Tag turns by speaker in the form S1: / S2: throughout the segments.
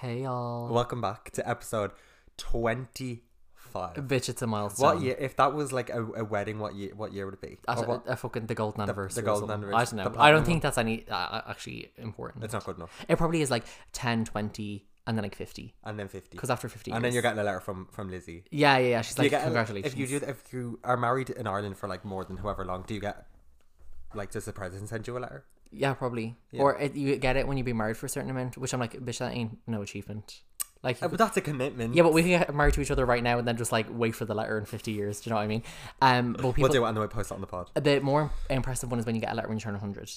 S1: Hey y'all.
S2: Welcome back to episode 25.
S1: Bitch, it's a milestone.
S2: What year? If that was like a, a wedding, what year? What year would it be? Or
S1: a,
S2: what-
S1: a fucking the golden anniversary. or
S2: golden
S1: something.
S2: anniversary,
S1: I don't
S2: the
S1: know. I don't think that's any uh, actually important.
S2: it's not good enough.
S1: It probably is like 10, 20, and then like 50.
S2: And then 50.
S1: Because after 50
S2: And then
S1: years-
S2: you're getting a letter from from Lizzie.
S1: Yeah, yeah, yeah. She's
S2: Do
S1: like,
S2: a-
S1: congratulations.
S2: If you do, if you are married in Ireland for like more than however long, do you get like does the president send you a letter?
S1: Yeah, probably. Or it, you get it when you be married for a certain amount, which I'm like, bitch, that ain't no achievement. Like,
S2: Uh, but that's a commitment.
S1: yeah, but we can get married to each other right now and then just like wait for the letter in 50 years. Do you know what I mean? Um, but people,
S2: we'll do it and then we post it on the pod.
S1: the more impressive one is when you get a letter when you turn 100.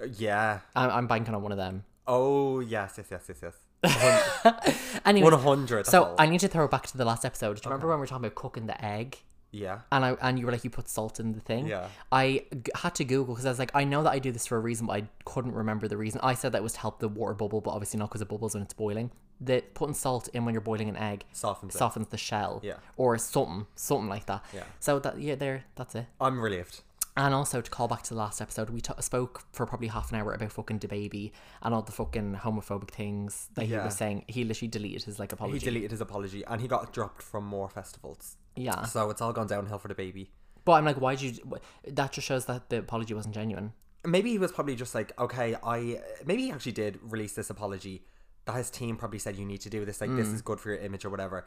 S2: Uh, yeah.
S1: I'm, I'm banking on one of them.
S2: Oh yes, yes, yes, yes, yes.
S1: Anyway,
S2: One hundred.
S1: so I need to throw back to the last episode. Do you remember when we were talking about cooking the egg?
S2: Yeah.
S1: And I and you were like, you put salt in the thing.
S2: Yeah.
S1: I g- had to Google because I was like, I know that I do this for a reason, but I couldn't remember the reason. I said that was to help the water bubble, but obviously not because it bubbles when it's boiling. That putting salt in when you're boiling an egg
S2: Softens it.
S1: softens the shell.
S2: Yeah.
S1: Or something, something like that.
S2: Yeah.
S1: So that yeah, there, that's it.
S2: I'm relieved.
S1: And also to call back to the last episode, we t- spoke for probably half an hour about fucking baby and all the fucking homophobic things that he
S2: Yeah.
S1: was saying. He literally deleted his like apology.
S2: He deleted his apology and he got dropped from more festivals.
S1: yeah.
S2: So it's all gone downhill for the baby.
S1: But I'm like, why did you? wh- That just shows that the apology wasn't genuine.
S2: Maybe he was probably just like, okay, I maybe he actually did release this apology that his team probably said you need to do this, like this mm. is good for your image or whatever.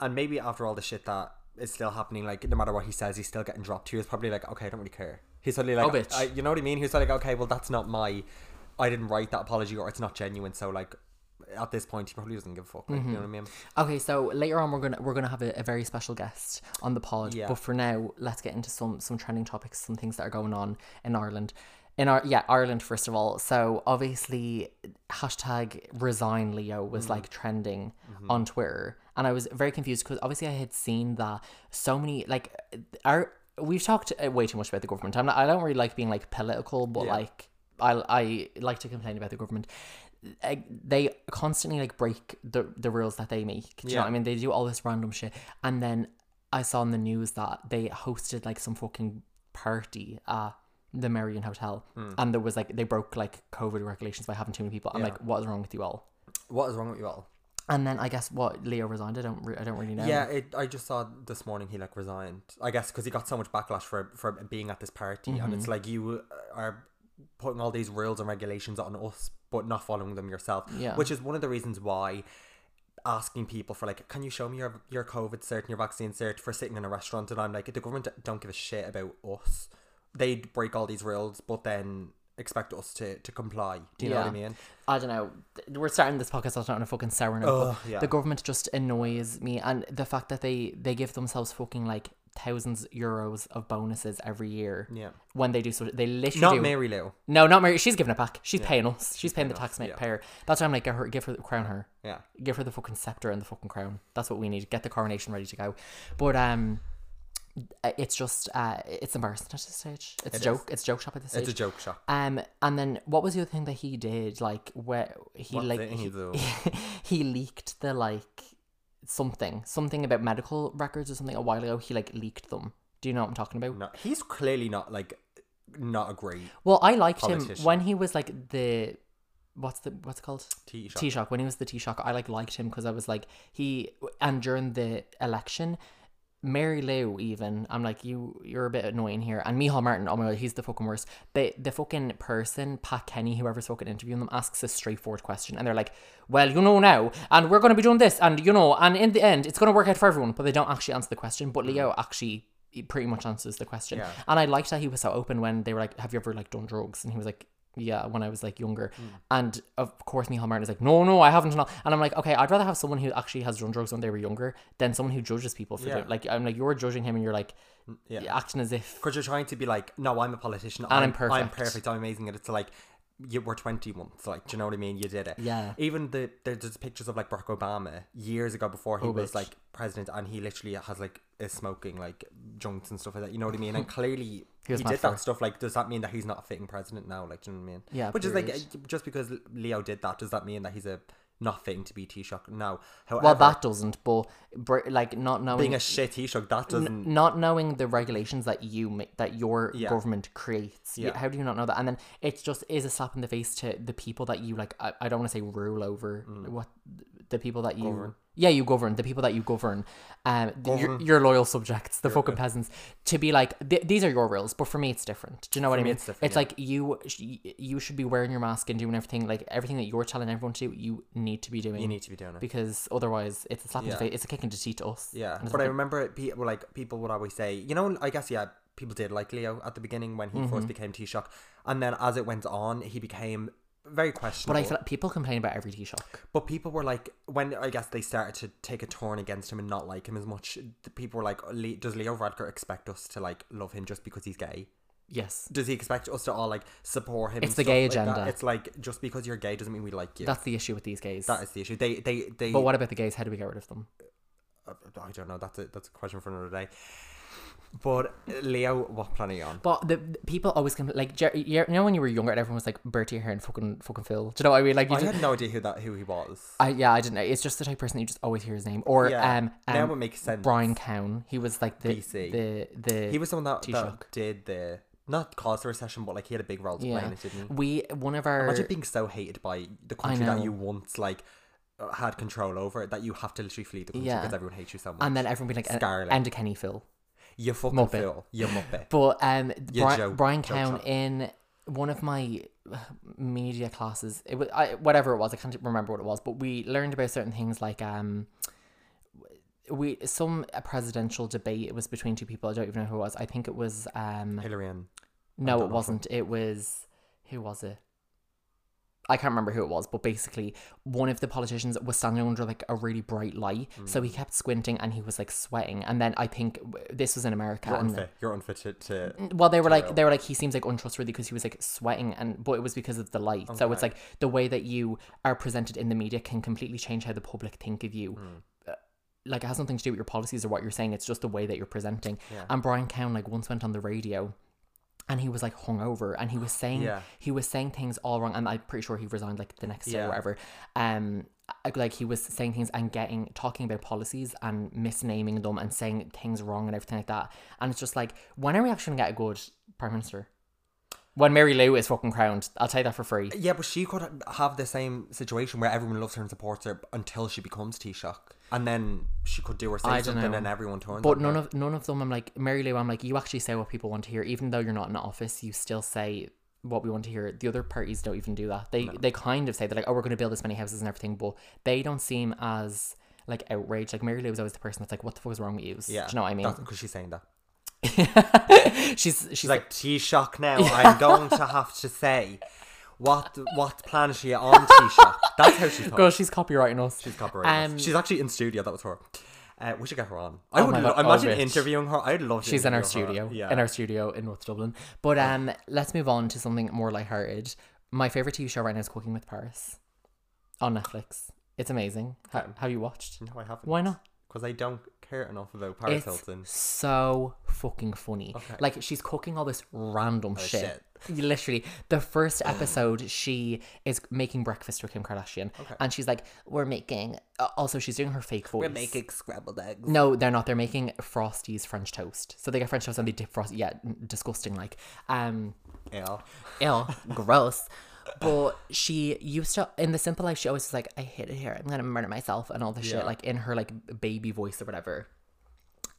S2: And maybe after all the shit that is still happening, like no matter what he says, he's still getting dropped. He was probably like, okay, I don't really care. He's suddenly like,
S1: Oh, bitch.
S2: I, you know what I mean? He's like, okay, well that's not my, I didn't write that apology or it's not genuine. So like, at this point, he probably doesn't give a fuck. Like, You know mm-hmm. what I mean?
S1: Okay, so later on we're gonna we're gonna have a, a very special guest on the pod.
S2: Yeah.
S1: But for now, let's get into some some trending topics, some things that are going on in Ireland. In our yeah, Ireland first of all. So obviously hashtag resign Leo was
S2: Mm-hmm.
S1: like trending mm-hmm. on Twitter. And I was very confused because obviously I had seen that so many like our we've talked uh, way too much about the government. I'm not, I don't really like being like political, but
S2: Yeah.
S1: like I I like to complain about the government. Uh, they constantly like break the the rules that they make. Do you know what I mean? They do all this random shit, and then I saw in the news that they hosted like some fucking party at the Merrion Hotel, and there was like they broke like COVID regulations by having too many people. I'm
S2: Yeah.
S1: like, what is wrong with you all?
S2: What is wrong with you all?
S1: And then I guess what Leo resigned. I don't re- I don't really know.
S2: Yeah, it, I just saw this morning he like resigned. I guess because he got so much backlash for for being at this party, and
S1: Mm-hmm.
S2: it's like you are putting all these rules and regulations on us, but not following them yourself.
S1: Yeah.
S2: which is one of the reasons why asking people for like, can you show me your your COVID cert and your vaccine cert for sitting in a restaurant? And I'm like, the government don't give a shit about us. They break all these rules, but then expect us to to comply. Do you know what I mean?
S1: I don't know. We're starting this podcast on a fucking sour note. But
S2: yeah.
S1: The government just annoys me, and the fact that they they give themselves fucking like thousands euros of bonuses every year.
S2: Yeah.
S1: When they do so, they literally
S2: Not
S1: do.
S2: Mary Lou.
S1: No, not Mary. She's giving it back. She's paying us. She's paying the
S2: paying us,
S1: tax
S2: yeah.
S1: payer. That's why I'm like, give her, give her, the crown her.
S2: Yeah.
S1: Give her the fucking scepter and the fucking crown. That's what we need. Get the coronation ready to go. But um, it's just uh, it's embarrassing at this stage. It's
S2: It
S1: joke. It's joke shop at this stage.
S2: It's a joke shop.
S1: Um, and then what was the other thing that he did? Like where he
S2: What
S1: like
S2: he
S1: he, he leaked the like something something about medical records or something a while ago. He like leaked them. Do you know what I'm talking about?
S2: No, he's clearly not like not a great
S1: Well, I liked him when he was like the what's the what's it called. T Shock. When he was the Taoiseach, I like liked him because I was like he and during the election. Mary Lou, even I'm like you. You're a bit annoying here, and Micheál Martin. Oh my god, he's the fucking worst. They, the fucking person, Pat Kenny, whoever's fucking interviewing them, asks a straightforward question, and they're like, "Well, you know now, and we're going to be doing this, and you know, and in the end, it's going to work out for everyone." But they don't actually answer the question. But Leo mm. actually pretty much answers the question,
S2: Yeah.
S1: and I liked that he was so open when they were like, "Have you ever like done drugs?" And he was like, "Yeah, when I was like younger." Hmm. And of course, Micheál Martin is like, "No, no, I haven't." And all- and I'm like, "Okay, I'd rather have someone who actually has done drugs when they were younger than someone who judges people for
S2: Yeah.
S1: doing. Like, I'm like, you're judging him, and you're like mm,
S2: Yeah.
S1: acting as if."
S2: Because you're trying to be like, no, I'm a politician.
S1: And I'm
S2: I'm, I'm
S1: perfect.
S2: perfect. I'm amazing. And it's like, you were 20 months. Like, do you know what I mean? You did it.
S1: Yeah.
S2: Even the there's just pictures of like Barack Obama years ago before he
S1: Oh,
S2: was
S1: bitch.
S2: like president, and he literally has like is smoking like joints and stuff like that. You know what I mean? And clearly
S1: He
S2: he, did that
S1: it.
S2: stuff. Like, does that mean that he's not a fitting president now? Like, do you know what I mean?
S1: Yeah,
S2: Which is like uh, just because Leo did that, does that mean that he's a not fitting to be Taoiseach. No, however,
S1: Well, that doesn't, but like not knowing
S2: being a shit Taoiseach, that doesn't.
S1: not knowing the regulations that you make that your
S2: Yeah.
S1: government creates. Yeah. How do you not know that? And then it just is a slap in the face to the people that you like. I, I don't want to say rule over what the people that you.
S2: Mm. Govern.
S1: Yeah, you govern the people that you govern, um, th- your, your loyal subjects, the fucking peasants. To be like, th- these are your rules, but for me, it's different. Do you know what I
S2: me,
S1: mean?
S2: it's different, yeah.
S1: like you, sh- you should be wearing your mask and doing everything, like everything that you're telling everyone to do. You need to be doing.
S2: you need to be doing it.
S1: because otherwise, it's a slap in the face. It's a kick in the teeth to us.
S2: Yeah,
S1: it's
S2: but I remember it, people like people would always say, you know, I guess yeah, people did like Leo at the beginning when he
S1: Mm-hmm.
S2: first became Taoiseach, and then as it went on, he became very questionable. But.
S1: I feel like people complain about every Taoiseach.
S2: But people were like, when I guess they started to take a turn against him and not like him as much, people were like, "Le- does Leo Varadkar expect us to like love him just because he's gay?
S1: Yes.
S2: Does he expect us to all like support him?
S1: It's the gay
S2: like
S1: agenda.
S2: It's like just because you're gay doesn't mean we like you.
S1: That's the issue with these gays.
S2: that is the issue. They, they, they.
S1: but what about the gays? How do we get rid of them?
S2: Uh, I don't know. That's a that's a question for another day. But uh, Leo, what plan are you on?
S1: But the, the people always compl- like Jer- you know when you were younger, and everyone was like Bertie here and fucking fucking Phil. Do you know what I mean? Like you
S2: I
S1: just,
S2: had no idea who that who he was.
S1: I yeah, I didn't know. It's just the type of person you just always hear his name. Or
S2: Yeah,
S1: um,
S2: now
S1: um
S2: it makes sense.
S1: Brian Cowen. He was like the
S2: BC.
S1: the the
S2: He was the one that, that did the not cause the recession, but like he had a big role to play in it, didn't he?
S1: We one of our
S2: Imagine being so hated by the country that you once like uh, had control over that you have to literally flee the country
S1: Yeah.
S2: because everyone hates you so much.
S1: and then everyone be like
S2: Scarlet.
S1: and a Kenny Phil.
S2: You fucking
S1: Muppet.
S2: fool. You muppet.
S1: But um,
S2: You
S1: Bri-
S2: joke-
S1: Brian
S2: joke
S1: Cowen
S2: shop.
S1: in one of my uh, media classes, it was I, whatever it was. I can't remember what it was, but we learned about certain things like um, we some a presidential debate. It was between two people. I don't even know who it was. I think it was um,
S2: Hillary
S1: no, it wasn't. It was who was it? I can't remember who it was, but basically one of the politicians was standing under like a really bright light, so
S2: Mm.
S1: he kept squinting and he was like sweating. And then I think this was in America.
S2: you're
S1: and
S2: unfit. You're unfit to, to
S1: well, they were like they were like he seems like untrustworthy because he was like sweating and but it was because of the light. So it's like the way that you are presented in the media can completely change how the public think of you. Uh, Like it has nothing to do with your policies or what you're saying. It's just the way that you're presenting.
S2: Yeah.
S1: And Brian Cowen like once went on the radio. And he was like hungover, and he was saying
S2: Yeah.
S1: he was saying things all wrong, and I'm pretty sure he resigned like the next day or whatever. Um, like he was saying things and getting talking about policies and misnaming them and saying things wrong and everything like that. And it's just like, when are we actually gonna get a good prime minister? When Mary Lou is fucking crowned, I'll tell you that for free.
S2: Yeah, but she could have the same situation where everyone loves her and supports her until she becomes Taoiseach. And then she could do or say
S1: I don't
S2: something
S1: know.
S2: and everyone turns
S1: But
S2: on
S1: none
S2: her.
S1: of none of them. I'm like Mary Lou. I'm like you actually say what people want to hear, even though you're not in office. You still say what we want to hear. The other parties don't even do that. They they kind of say they're like, oh, we're going to build this many houses and everything, but they don't seem as like outraged. Like Mary Lou was always the person that's like, what the fuck is wrong with you?
S2: Yeah.
S1: do you know what I mean?
S2: Because she's saying that.
S1: she's she's
S2: She's like, Taoiseach now, I'm going to have to say what what plan is she on Tisha? That's how she's
S1: girl,
S2: talking.
S1: she's copywriting us.
S2: She's copyrighted.
S1: Um,
S2: she's actually in studio, that was her. Uh, we should get her on. I
S1: Oh
S2: would
S1: my
S2: lo-
S1: God, oh,
S2: imagine
S1: bitch.
S2: interviewing her. I'd love to
S1: She's in our
S2: interview her.
S1: studio,
S2: Yeah.
S1: in our studio in North Dublin. But um, let's move on to something more lighthearted. My favorite TV show right now is Cooking with Paris on Netflix. It's amazing. Ha- have you watched?
S2: no, I haven't.
S1: Why not?
S2: Because I don't care enough about Paris
S1: It's
S2: Hilton.
S1: so fucking funny.
S2: Okay.
S1: Like she's cooking all this random shit.
S2: shit.
S1: Literally, the first episode, she is making breakfast for Kim Kardashian,
S2: Okay.
S1: and she's like, "We're making." Uh, also, she's doing her fake voice.
S2: We're making scrambled eggs.
S1: No, they're not. They're making Frosties French toast. So they get French toast and they dip frost. Yeah, disgusting. Like, um,
S2: Yeah.
S1: ew, gross. But she used to in the simple life. She always was like, "I hate it here. I'm gonna murder myself" and all this shit, like in her like baby voice or whatever.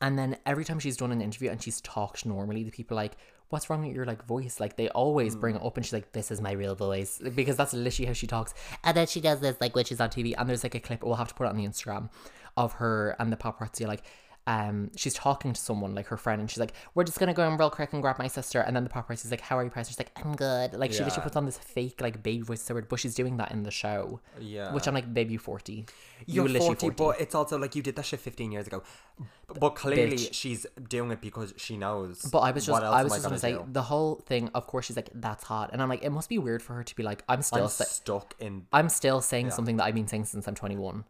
S1: And then every time she's done an interview and she's talked normally, the people are like, "What's wrong with your like voice?" Like they always bring it up, and she's like, "This is my real voice," because that's literally how she talks. And then she does this like when she's on TV, and there's like a clip. We'll have to put it on the Instagram of her and the paparazzi like. Um, she's talking to someone like her friend, and she's like, "We're just gonna go in real quick and grab my sister." And then the paparazzi's is like, "How are you?" Press? She's like, "I'm good." Like she literally
S2: Yeah.
S1: puts on this fake like baby voice, so weird, but she's doing that in the show.
S2: Yeah.
S1: Which I'm like, baby, you forty.
S2: You're
S1: you
S2: 40, but it's also like you did that shit 15 years ago. B- But clearly
S1: Bitch.
S2: she's doing it because she knows.
S1: But I was just, I was just gonna say the whole thing. Of course, she's like, "That's hot," and I'm like, it must be weird for her to be like, "I'm still,
S2: I'm
S1: sa-
S2: stuck in.
S1: I'm still saying something that I've been saying since I'm 21."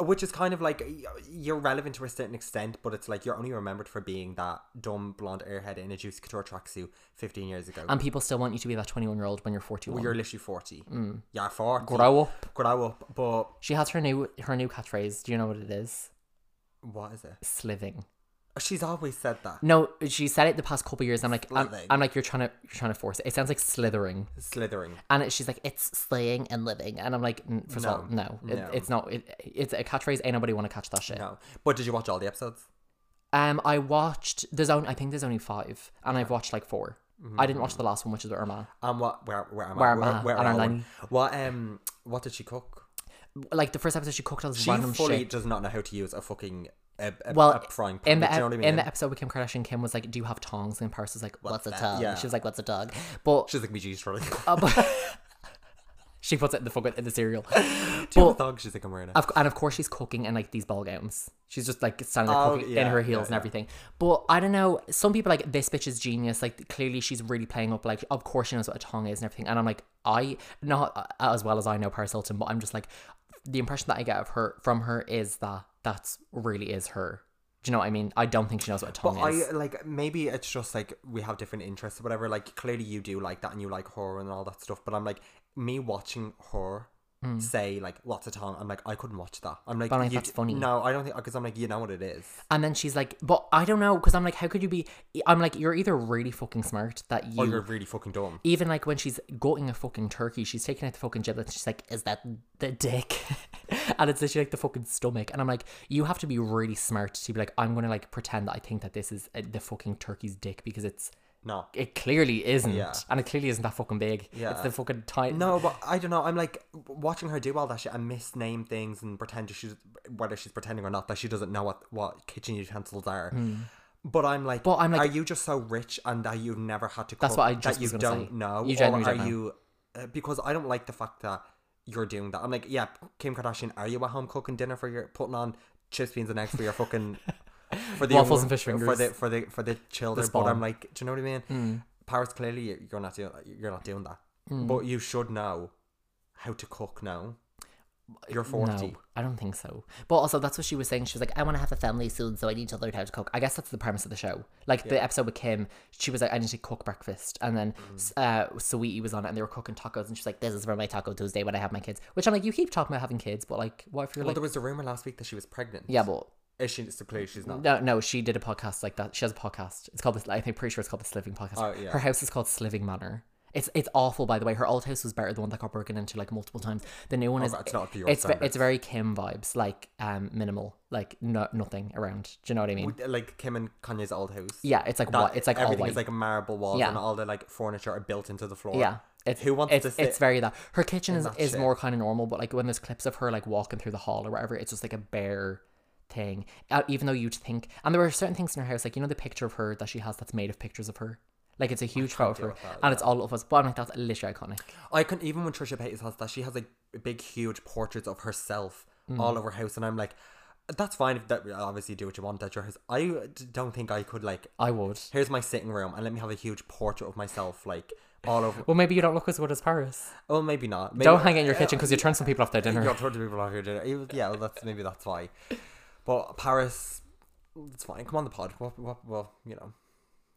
S2: Which is kind of like you're relevant to a certain extent, but it's like you're only remembered for being that dumb blonde airhead in a Juicy Couture tracksuit 15 years ago.
S1: And people still want you to be that 21 year old when you're 41.
S2: Well, you're literally 40. Mm. Yeah, 40.
S1: Grow up.
S2: Grow up. But
S1: She has her new her new catchphrase. Do you know what it is?
S2: what is it?
S1: Sliving.
S2: She's always said that.
S1: No, she said it the past couple years. I'm like, I'm, I'm like, you're trying to, you're trying to force it. It sounds like slithering,
S2: Slithering.
S1: and it, she's like, it's slaying and living, and I'm like, "N- first of all, no, it,
S2: no.
S1: it's not. It, it's a catchphrase. Ain't nobody want to catch that shit.
S2: No. But did you watch all the episodes?
S1: Um, I watched. There's only, I think there's only five, and I've watched like 4 I didn't watch the last one, which is with Irma.
S2: And what? Where? Where am I?
S1: Where am I?
S2: Where, are
S1: our
S2: we? What? Um. What did she cook?
S1: Like the first episode, she cooked all this
S2: She
S1: random
S2: fully
S1: shit.
S2: does not know how to use a fucking a, a,
S1: Well,
S2: a pan.
S1: in the
S2: you know I mean?
S1: in the episode with Kim Kardashian, Kim was like, "Do you have tongs?" And Paris was like, "What's, a
S2: that?"
S1: tongue?"
S2: Yeah.
S1: She was like, "What's a tongue?" But,
S2: She's like me, really.
S1: uh, but she puts it in the fucking in the cereal.
S2: Do you have a dog? She's like I'm wearing it.
S1: Of, and of course, she's cooking in like these ball gowns. She's just like standing there
S2: Oh,
S1: cooking
S2: yeah,
S1: in her
S2: yeah,
S1: heels and
S2: yeah.
S1: everything. But I don't know. Some people are like this bitch is genius. Like clearly, she's really playing up. Like of course she knows what a tongue is and everything. And I'm like, I not as well as I know Paris Hilton, but I'm just like, the impression that I get of her from her is that that's really is her. Do you know what I mean? I don't think she knows what a tongue
S2: But
S1: is.
S2: I like maybe it's just like we have different interests or whatever. Like clearly you do like that and you like horror and all that stuff. But I'm like me watching her say like lots of time. I'm like I couldn't watch that. I'm like.
S1: But think that's
S2: d-
S1: funny.
S2: No, I don't think because I'm like you know what it is.
S1: And then she's like, but I don't know, because I'm like, how could you be? I'm like, you're either really fucking smart that you
S2: Or you're really fucking dumb.
S1: even like when she's gutting a fucking turkey, she's taking out the fucking giblets. She's like, "Is that the dick?" and it's literally like the fucking stomach. And I'm like, you have to be really smart to be like, I'm gonna like pretend that I think that this is uh, the fucking turkey's dick because it's
S2: No.
S1: it clearly isn't,
S2: Yeah.
S1: and it clearly isn't that fucking big.
S2: Yeah.
S1: it's the fucking tiny.
S2: No, but I don't know. I'm like watching her do all that shit and misname things and pretend she's whether she's pretending or not that she doesn't know what what kitchen utensils are. But I'm like.
S1: But I'm like-
S2: are you just so rich and that you've never had to? Cook,
S1: That's what I just
S2: that you don't
S1: say.
S2: know,
S1: You
S2: or are
S1: don't know.
S2: you? Uh, because I don't like the fact that you're doing that. I'm like, yeah, Kim Kardashian, are you at home cooking dinner for your putting on chips, beans, and eggs for your fucking for the
S1: Waffles
S2: young-
S1: and fish fingers for
S2: the for the for the children? But. I'm like, do you know what I mean?
S1: Hmm.
S2: Paris, clearly you're- not doing you're not doing that. But you should know how to cook now. You're forty.
S1: No, I don't think so. But also, that's what she was saying. She was like, I want to have a family soon, so I need to learn how to cook. I guess that's the premise of the show. Like the episode with Kim, she was like, I need to cook breakfast. And then
S2: Mm.
S1: uh, Saweetie was on it and they were cooking tacos. And she's like, This is for my Taco Tuesday when I have my kids. Which I'm like, You keep talking about having kids, but like, what if you're
S2: Well,
S1: like,
S2: there was a rumor last week that she was pregnant.
S1: Yeah, but
S2: Is she? So clearly she's not.
S1: no, no, she did a podcast like that. She has a podcast. It's called this. I think pretty sure it's called the Sliving Podcast.
S2: Oh, yeah.
S1: Her house is called Sliving Manor. It's it's awful, by the way. Her old house was better. Than the one that got broken into like multiple times. The new one is
S2: Oh, it's not to
S1: it's
S2: standards.
S1: it's very Kim vibes, like um minimal, like no nothing around. Do you know what I mean?
S2: Like Kim and Kanye's old house.
S1: Yeah, it's like what it's like all
S2: everything
S1: white.
S2: is like a marble walls
S1: Yeah.
S2: and all the like furniture are built into the floor.
S1: yeah, it's
S2: Who wants
S1: it's,
S2: to sit
S1: It's very that. Her kitchen is,
S2: that
S1: is
S2: shit?
S1: more kind of normal, but like when there's clips of her like walking through the hall or whatever, it's just like a bare thing. Uh, even though you'd think, and there were certain things in her house, like you know the picture of her that she has that's made of pictures of her. Like it's a huge photo of her,
S2: that,
S1: and it's all of us. But I'm like, that's literally iconic.
S2: I can even when Trisha Paytas has that, she has like big, huge portraits of herself
S1: Mm.
S2: all over her house, and I'm like, that's fine if that obviously do what you want at your house. I don't think I could like.
S1: I would.
S2: Here's my sitting room, and let me have a huge portrait of myself like all over.
S1: Well, maybe you don't look as good as Paris.
S2: Oh, maybe not. Maybe,
S1: Don't hang it in your kitchen because you turn some people off their dinner.
S2: Trying to people off your dinner. Yeah, well, that's maybe that's why. But Paris, it's fine. Come on the pod. What, what, well, you know,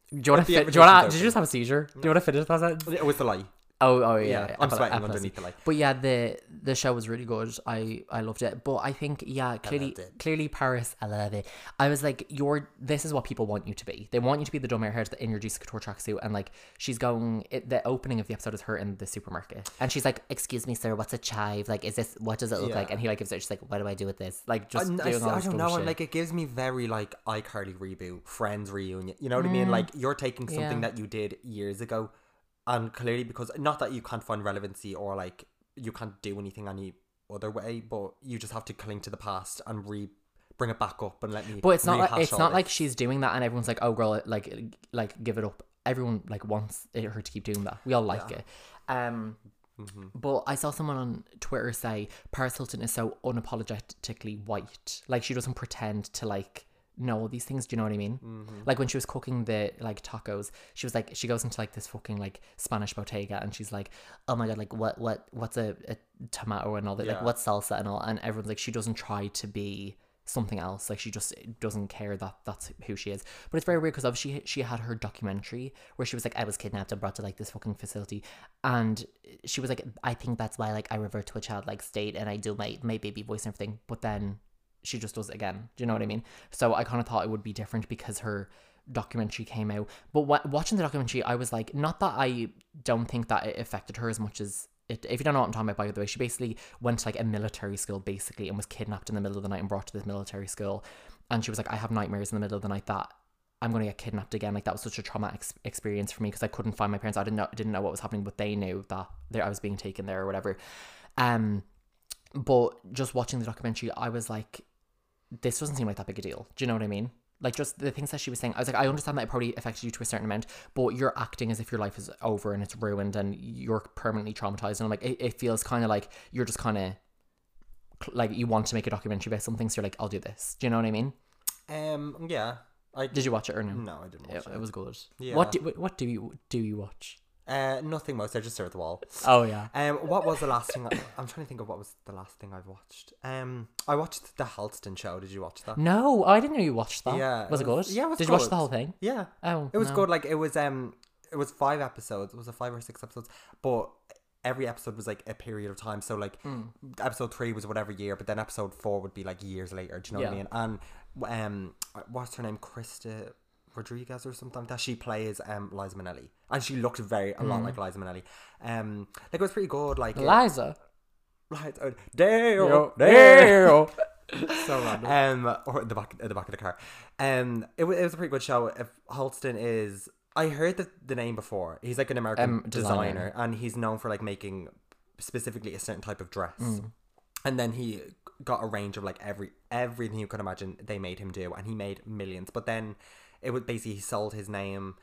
S1: Do you want to? Fi- do you want to? Did you just have a seizure? Do you want to finish that?
S2: it was the lie.
S1: Oh, oh yeah.
S2: Yeah,
S1: yeah.
S2: I'm sweating underneath the light.
S1: But yeah, the the show was really good. I I loved it. But I think yeah, clearly clearly Paris, I love it. I was like, you're this is what people want you to be. They want you to be the dumb airhead in your Juicy Couture tracksuit, and like she's going. It, the opening of the episode is her in the supermarket, and she's like, "Excuse me, sir, what's a chive? Like, is this what does it look like?" And he like gives it. She's like, "What do I do with this?" Like just
S2: I, I,
S1: all
S2: I don't know. I'm like, it gives me very like iCarly reboot, Friends reunion. You know what I mean? Like you're taking something
S1: Mm. Yeah.
S2: that you did years ago, and clearly because not that you can't find relevancy or like you can't do anything any other way, but you just have to cling to the past and re bring it back up and let me.
S1: But it's not like it's not like she's doing that and everyone's like, oh girl, like like give it up. Everyone like wants it- her to keep doing that. We all like it. Um,
S2: Mm-hmm.
S1: but I saw someone on Twitter say Paris Hilton is so unapologetically white. Like she doesn't pretend to like know all these things. Do you know what I mean?
S2: Mm-hmm.
S1: Like when she was cooking the like tacos, she was like, she goes into like this fucking like Spanish bottega, and she's like, oh my god, like what what what's a, a tomato and all that, like
S2: Yeah.
S1: what's salsa and all, and everyone's like, she doesn't try to be something else like she just doesn't care that that's who she is but it's very weird because obviously she had her documentary where she was like i was kidnapped and brought to like this fucking facility and she was like i think that's why like i revert to a childlike state and i do my my baby voice and everything but then she just does it again do you know what i mean so i kind of thought it would be different because her documentary came out but wa- watching the documentary i was like not that i don't think that it affected her as much as it, if you don't know what I'm talking about, by the way, she basically went to like a military school basically and was kidnapped in the middle of the night and brought to this military school. And she was like, I have nightmares in the middle of the night that I'm going to get kidnapped again. Like that was such a traumatic ex- experience for me because I couldn't find my parents. I didn't know, didn't know what was happening, but they knew that there I was being taken there or whatever. Um, but just watching the documentary, I was like, this doesn't seem like that big a deal. Do you know what I mean? Like just the things that she was saying, I was like, I understand that it probably affected you to a certain amount, but you're acting as if your life is over and it's ruined and you're permanently traumatized. And I'm like, it, it feels kind of like you're just kind of like you want to make a documentary about something, so you're like, I'll do this. Do you know what I mean?
S2: Um, yeah. I
S1: Did you watch it or no?
S2: No, I didn't watch
S1: It,
S2: it.
S1: it was good.
S2: Yeah.
S1: What do what do you do you watch?
S2: Uh, nothing most. I just stare at the wall.
S1: Oh yeah.
S2: Um, what was the last thing? I, I'm trying to think of what was the last thing I've watched. Um, I watched the Halston show. Did you watch that?
S1: No, I didn't know you watched that.
S2: Yeah,
S1: was it
S2: it
S1: good?
S2: was- yeah, it was
S1: Did you watch the whole thing?
S2: Yeah,
S1: Oh,
S2: it was
S1: no.
S2: good. Like it was um, it was five episodes. It was a five or six episodes, but every episode was like a period of time. So like
S1: Hmm.
S2: episode three was whatever year, but then episode four would be like years later. Do you know what I mean? And um, what's her name? Krysta Rodriguez or something like that. She plays um Liza Minnelli, and she looked very a
S1: Hmm.
S2: lot like Liza Minnelli. Um, like it was pretty good. Like it-
S1: Liza.
S2: Right, uh, Dale, Dale.
S1: so random.
S2: Um, or at the back, at the back of the car. Um, it, wa- it was a pretty good show. If Halston is, I heard the, the name before. He's like an American
S1: Um,
S2: designer.
S1: designer.
S2: and he's known for like making specifically a certain type of dress.
S1: Mm.
S2: And then he got a range of like every everything you could imagine. They made him do, and he made millions. But then it was basically he sold his name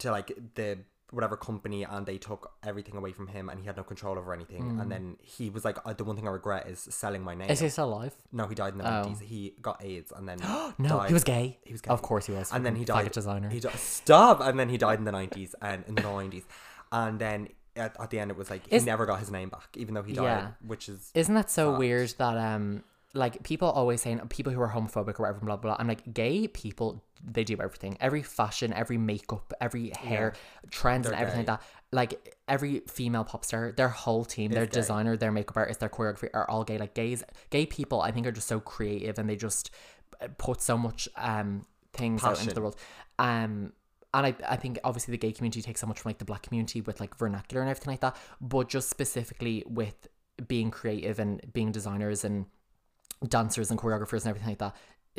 S2: to like the whatever company and they took everything away from him and he had no control over anything and then he was like uh, the one thing i regret is selling my name
S1: Mm. Is he still alive?
S2: no, he died in the
S1: Oh.
S2: nineties. He got AIDS and then
S1: No,
S2: died.
S1: he was gay.
S2: He was gay.
S1: Of course he was.
S2: And then he died.
S1: designer.
S2: He di- stop. And then he died in the nineties and in the nineties, and then at, at the end it was like he
S1: Is-
S2: never got his name back, even though he died,
S1: Yeah.
S2: which is
S1: Isn't that so
S2: Fact.
S1: weird that um like people always saying people who are homophobic or whatever blah blah. blah. I'm like gay people they do everything. Every fashion, every makeup, every hair, trends and
S2: They're
S1: everything
S2: gay.
S1: like that. Like every female pop star, their whole team, their
S2: gay.
S1: designer, their makeup artist, their choreography are all gay. Like gays gay people I think are just so creative and they just uh, put so much um things out into the world. Um and I, I think obviously the gay community takes so much from like the black community with like vernacular and everything like that, but just specifically with being creative and being designers and dancers and choreographers and everything like that.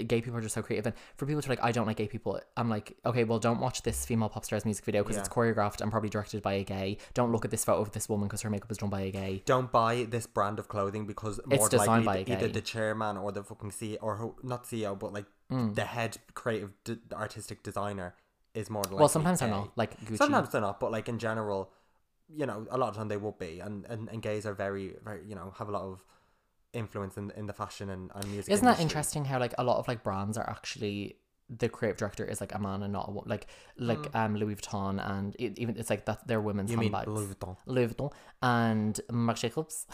S1: Gay people are just so creative, and for people to like, I don't like gay people. I'm like, okay, well, don't watch this female pop star's music video because
S2: Yeah.
S1: it's choreographed and probably directed by a gay. Don't look at this photo of this woman because her makeup is done by a gay.
S2: don't buy this brand of clothing because more
S1: It's designed
S2: likely
S1: by
S2: either the chairman or the fucking CEO or who, not CEO but like
S1: Mm.
S2: the head creative d- artistic designer is more than
S1: Well, sometimes they're not like Gucci.
S2: Sometimes they're not, but like in general, you know, a lot of time they would be, and and, and gays are very very you know have a lot of influence in in the fashion and, and music.
S1: Isn't that interesting? How like a lot of like brands are actually the creative director is like a man and not a woman. Like like um Louis Vuitton and it, even it's like that they're women's
S2: Mm. You mean
S1: handbags.
S2: Louis Vuitton
S1: Louis Vuitton and Marc Jacobs.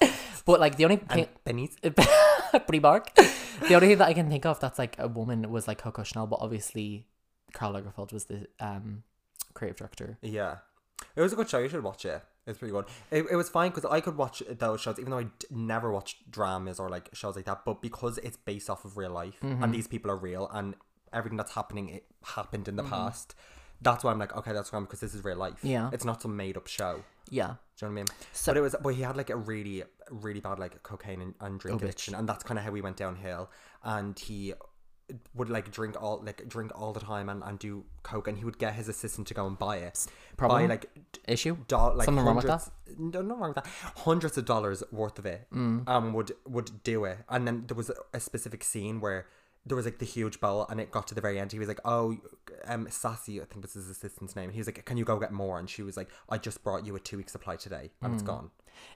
S1: but like the only thing,
S2: Penneys?
S1: Primark. the only thing that I can think of that's like a woman was like Coco Chanel, but obviously Karl Lagerfeld was the um creative director.
S2: Yeah, it was a good show. You should watch it. It's pretty good. It, it was fine because I could watch those shows, even though I d- never watched dramas or like shows like that. But because it's based off of real life
S1: Mm-hmm.
S2: and these people are real and everything that's happening it happened in the
S1: Mm-hmm.
S2: past, that's why I'm like, okay, that's fine because this is real life.
S1: Yeah.
S2: it's not some made up show.
S1: Yeah.
S2: Do you know what I mean?
S1: So-
S2: but it was, but he had like a really, really bad like cocaine and, and drink
S1: Oh, bitch.
S2: and that's kind of how we went downhill. And he would like drink all like drink all the time and, and do coke, and he would get his assistant to go and buy it.
S1: probably
S2: Buy like
S1: Issue?
S2: do- like
S1: Something wrong with
S2: hundreds, No, not wrong with that. Hundreds of dollars worth of it.
S1: Mm.
S2: Um, would would do it, and then there was a, a specific scene where there was like the huge bowl, and it got to the very end. He was like, "Oh, um, Sassy, I think was his assistant's name." He was like, "Can you go get more?" And she was like, "I just brought you a two week supply today, and it's gone."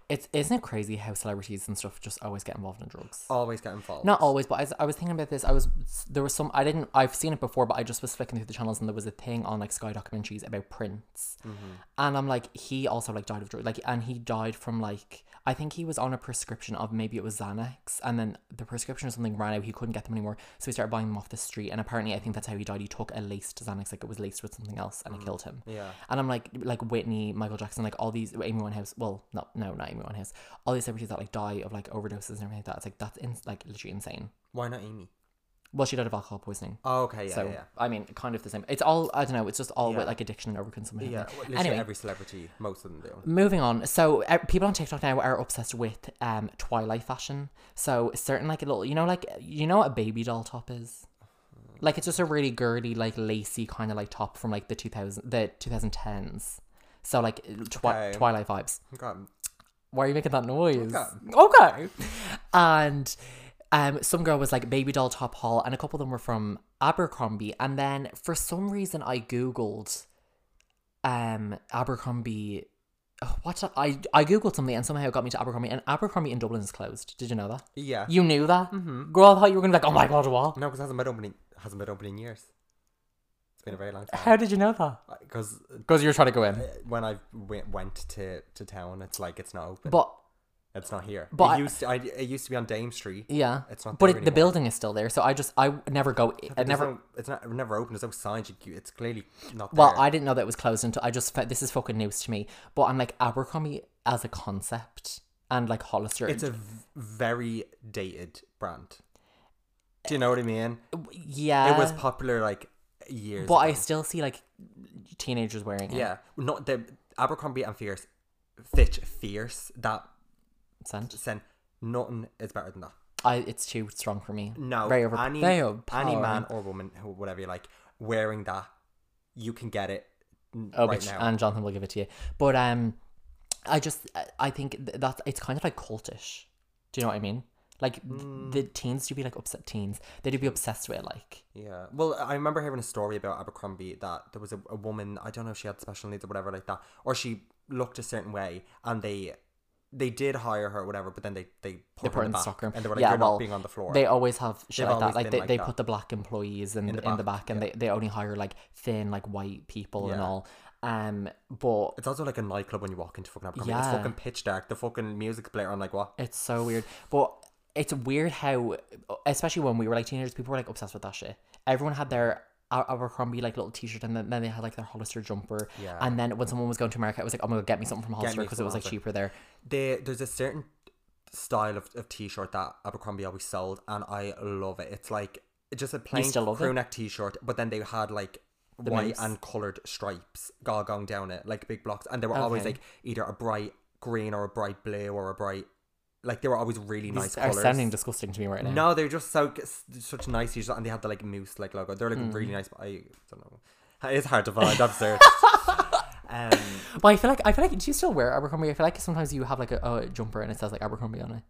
S1: It's isn't it crazy how celebrities and stuff just always get involved in drugs?
S2: Always get involved.
S1: Not always, but I was, I was thinking about this. I was there was some I didn't I've seen it before, but I just was flicking through the channels and there was a thing on like Sky documentaries about Prince, mm-hmm. and I'm like he also like died of drug like and he died from like I think he was on a prescription of maybe it was Xanax, and then the prescription or something ran out. He couldn't get them anymore, so he started buying them off the street. And apparently, I think that's how he died. He took a laced Xanax, like it was laced with something else, and it mm. killed him.
S2: Yeah.
S1: And I'm like, like Whitney, Michael Jackson, like all these Amy Winehouse. Well, not no, not Amy Winehouse. All these celebrities that like die of like overdoses and everything like that. It's like that's in, like literally insane.
S2: Why not Amy?
S1: Well, she died of alcohol poisoning.
S2: Oh, okay, yeah,
S1: so
S2: yeah.
S1: I mean, kind of the same. It's all I don't know. It's just all
S2: Yeah.
S1: with like addiction and overconsumption.
S2: Yeah, well,
S1: Anyway.
S2: every celebrity, most of them do.
S1: Moving on, so uh, people on TikTok now are obsessed with um Twilight fashion. So certain like a little, you know, like you know what a baby doll top is. Like it's just a really girly, like lacy kind of like top from like the two thousand, the two thousand tens. So like twi-
S2: Okay.
S1: Twilight vibes.
S2: God.
S1: Why are you making that noise?
S2: Okay.
S1: Okay. And um, some girl was like baby doll top haul, and a couple of them were from Abercrombie. And then for some reason, I googled um Abercrombie. oh, What I I googled something and somehow it got me to Abercrombie and Abercrombie in Dublin is closed. Did you know that?
S2: Yeah.
S1: You knew that, mm-hmm. girl. I thought you were gonna be like, oh my god, what?
S2: No, because it hasn't been opening. Hasn't been opening years. It's been a very long time.
S1: How did you know that?
S2: Because
S1: Because uh, you were trying to go in.
S2: Uh, when I went, went to, to town, it's like it's not open.
S1: But
S2: it's not here.
S1: but I-
S2: it used to. I, it used to be on Dame Street.
S1: yeah,
S2: It's not
S1: But
S2: there
S1: it, the
S2: anymore.
S1: building is still there, so I just I never go. I
S2: There's
S1: never.
S2: no- it's not never open. There's no signs. You, it's clearly not there.
S1: Well, I didn't know that it was closed until I just fe- this is fucking news to me. But I'm like Abercrombie as a concept and like Hollister.
S2: it's a v- very dated brand. Do you know what I mean?
S1: yeah,
S2: it was popular like years.
S1: but I still see like teenagers wearing it.
S2: yeah, not the Abercrombie and Fierce, Fitch Fierce. That
S1: Scent.
S2: sen nothing is better than that.
S1: I it's too strong for me.
S2: No,
S1: very over.
S2: any any man or woman, who whatever you like, wearing that, you can get it
S1: Oh,
S2: right now.
S1: and Jonathan will give it to you. But um, I just I think that it's kind of like cultish. Do you know what I mean? Like
S2: Mm.
S1: the teens do be like upset teens. They do be obsessed with it. Like
S2: Yeah. Well, I remember hearing a story about Abercrombie that there was a, a woman, I don't know if she had special needs or whatever like that, or she looked a certain way and they they did hire her or whatever, but then they they put,
S1: they
S2: her
S1: put
S2: in
S1: in
S2: the
S1: the
S2: back
S1: stockroom.
S2: and they were like,
S1: yeah,
S2: you're
S1: well,
S2: not being on the floor.
S1: They always have shit
S2: They've
S1: like that. Like they,
S2: like
S1: they
S2: that.
S1: put the black employees in,
S2: In
S1: in,
S2: the
S1: the,
S2: back,
S1: back, and
S2: yeah.
S1: they, they only hire like thin like white people and all. Um, but
S2: it's also like a nightclub when you walk into fucking Abercrombie. It's fucking pitch dark. The fucking music's playing on like what?
S1: it's so weird. But it's weird how, especially when we were like teenagers, people were like obsessed with that shit. Everyone had their Abercrombie like little T-shirt, and then, then they had like their Hollister jumper.
S2: Yeah.
S1: And then when someone was going to America, it was like, oh my god, get me something from Hollister because it was like
S2: Hollister.
S1: cheaper there.
S2: They, there's a certain style of, of t-shirt that Abercrombie always sold, and I love it. It's like just a plain crew neck t-shirt, but then they had like
S1: The
S2: white and coloured stripes all going down it, like big blocks, and they were always like either a bright green or a bright blue or a bright, like they were always really nice
S1: These are
S2: colours.
S1: sounding disgusting to me right now.
S2: No, they're just so such nice and they had the like moose like logo. They're like
S1: Mm.
S2: really nice. But I don't know. It's hard to find. Search. um,
S1: But I feel like I feel like do you still wear Abercrombie? I feel like sometimes you have like a, a jumper and it says like Abercrombie on it.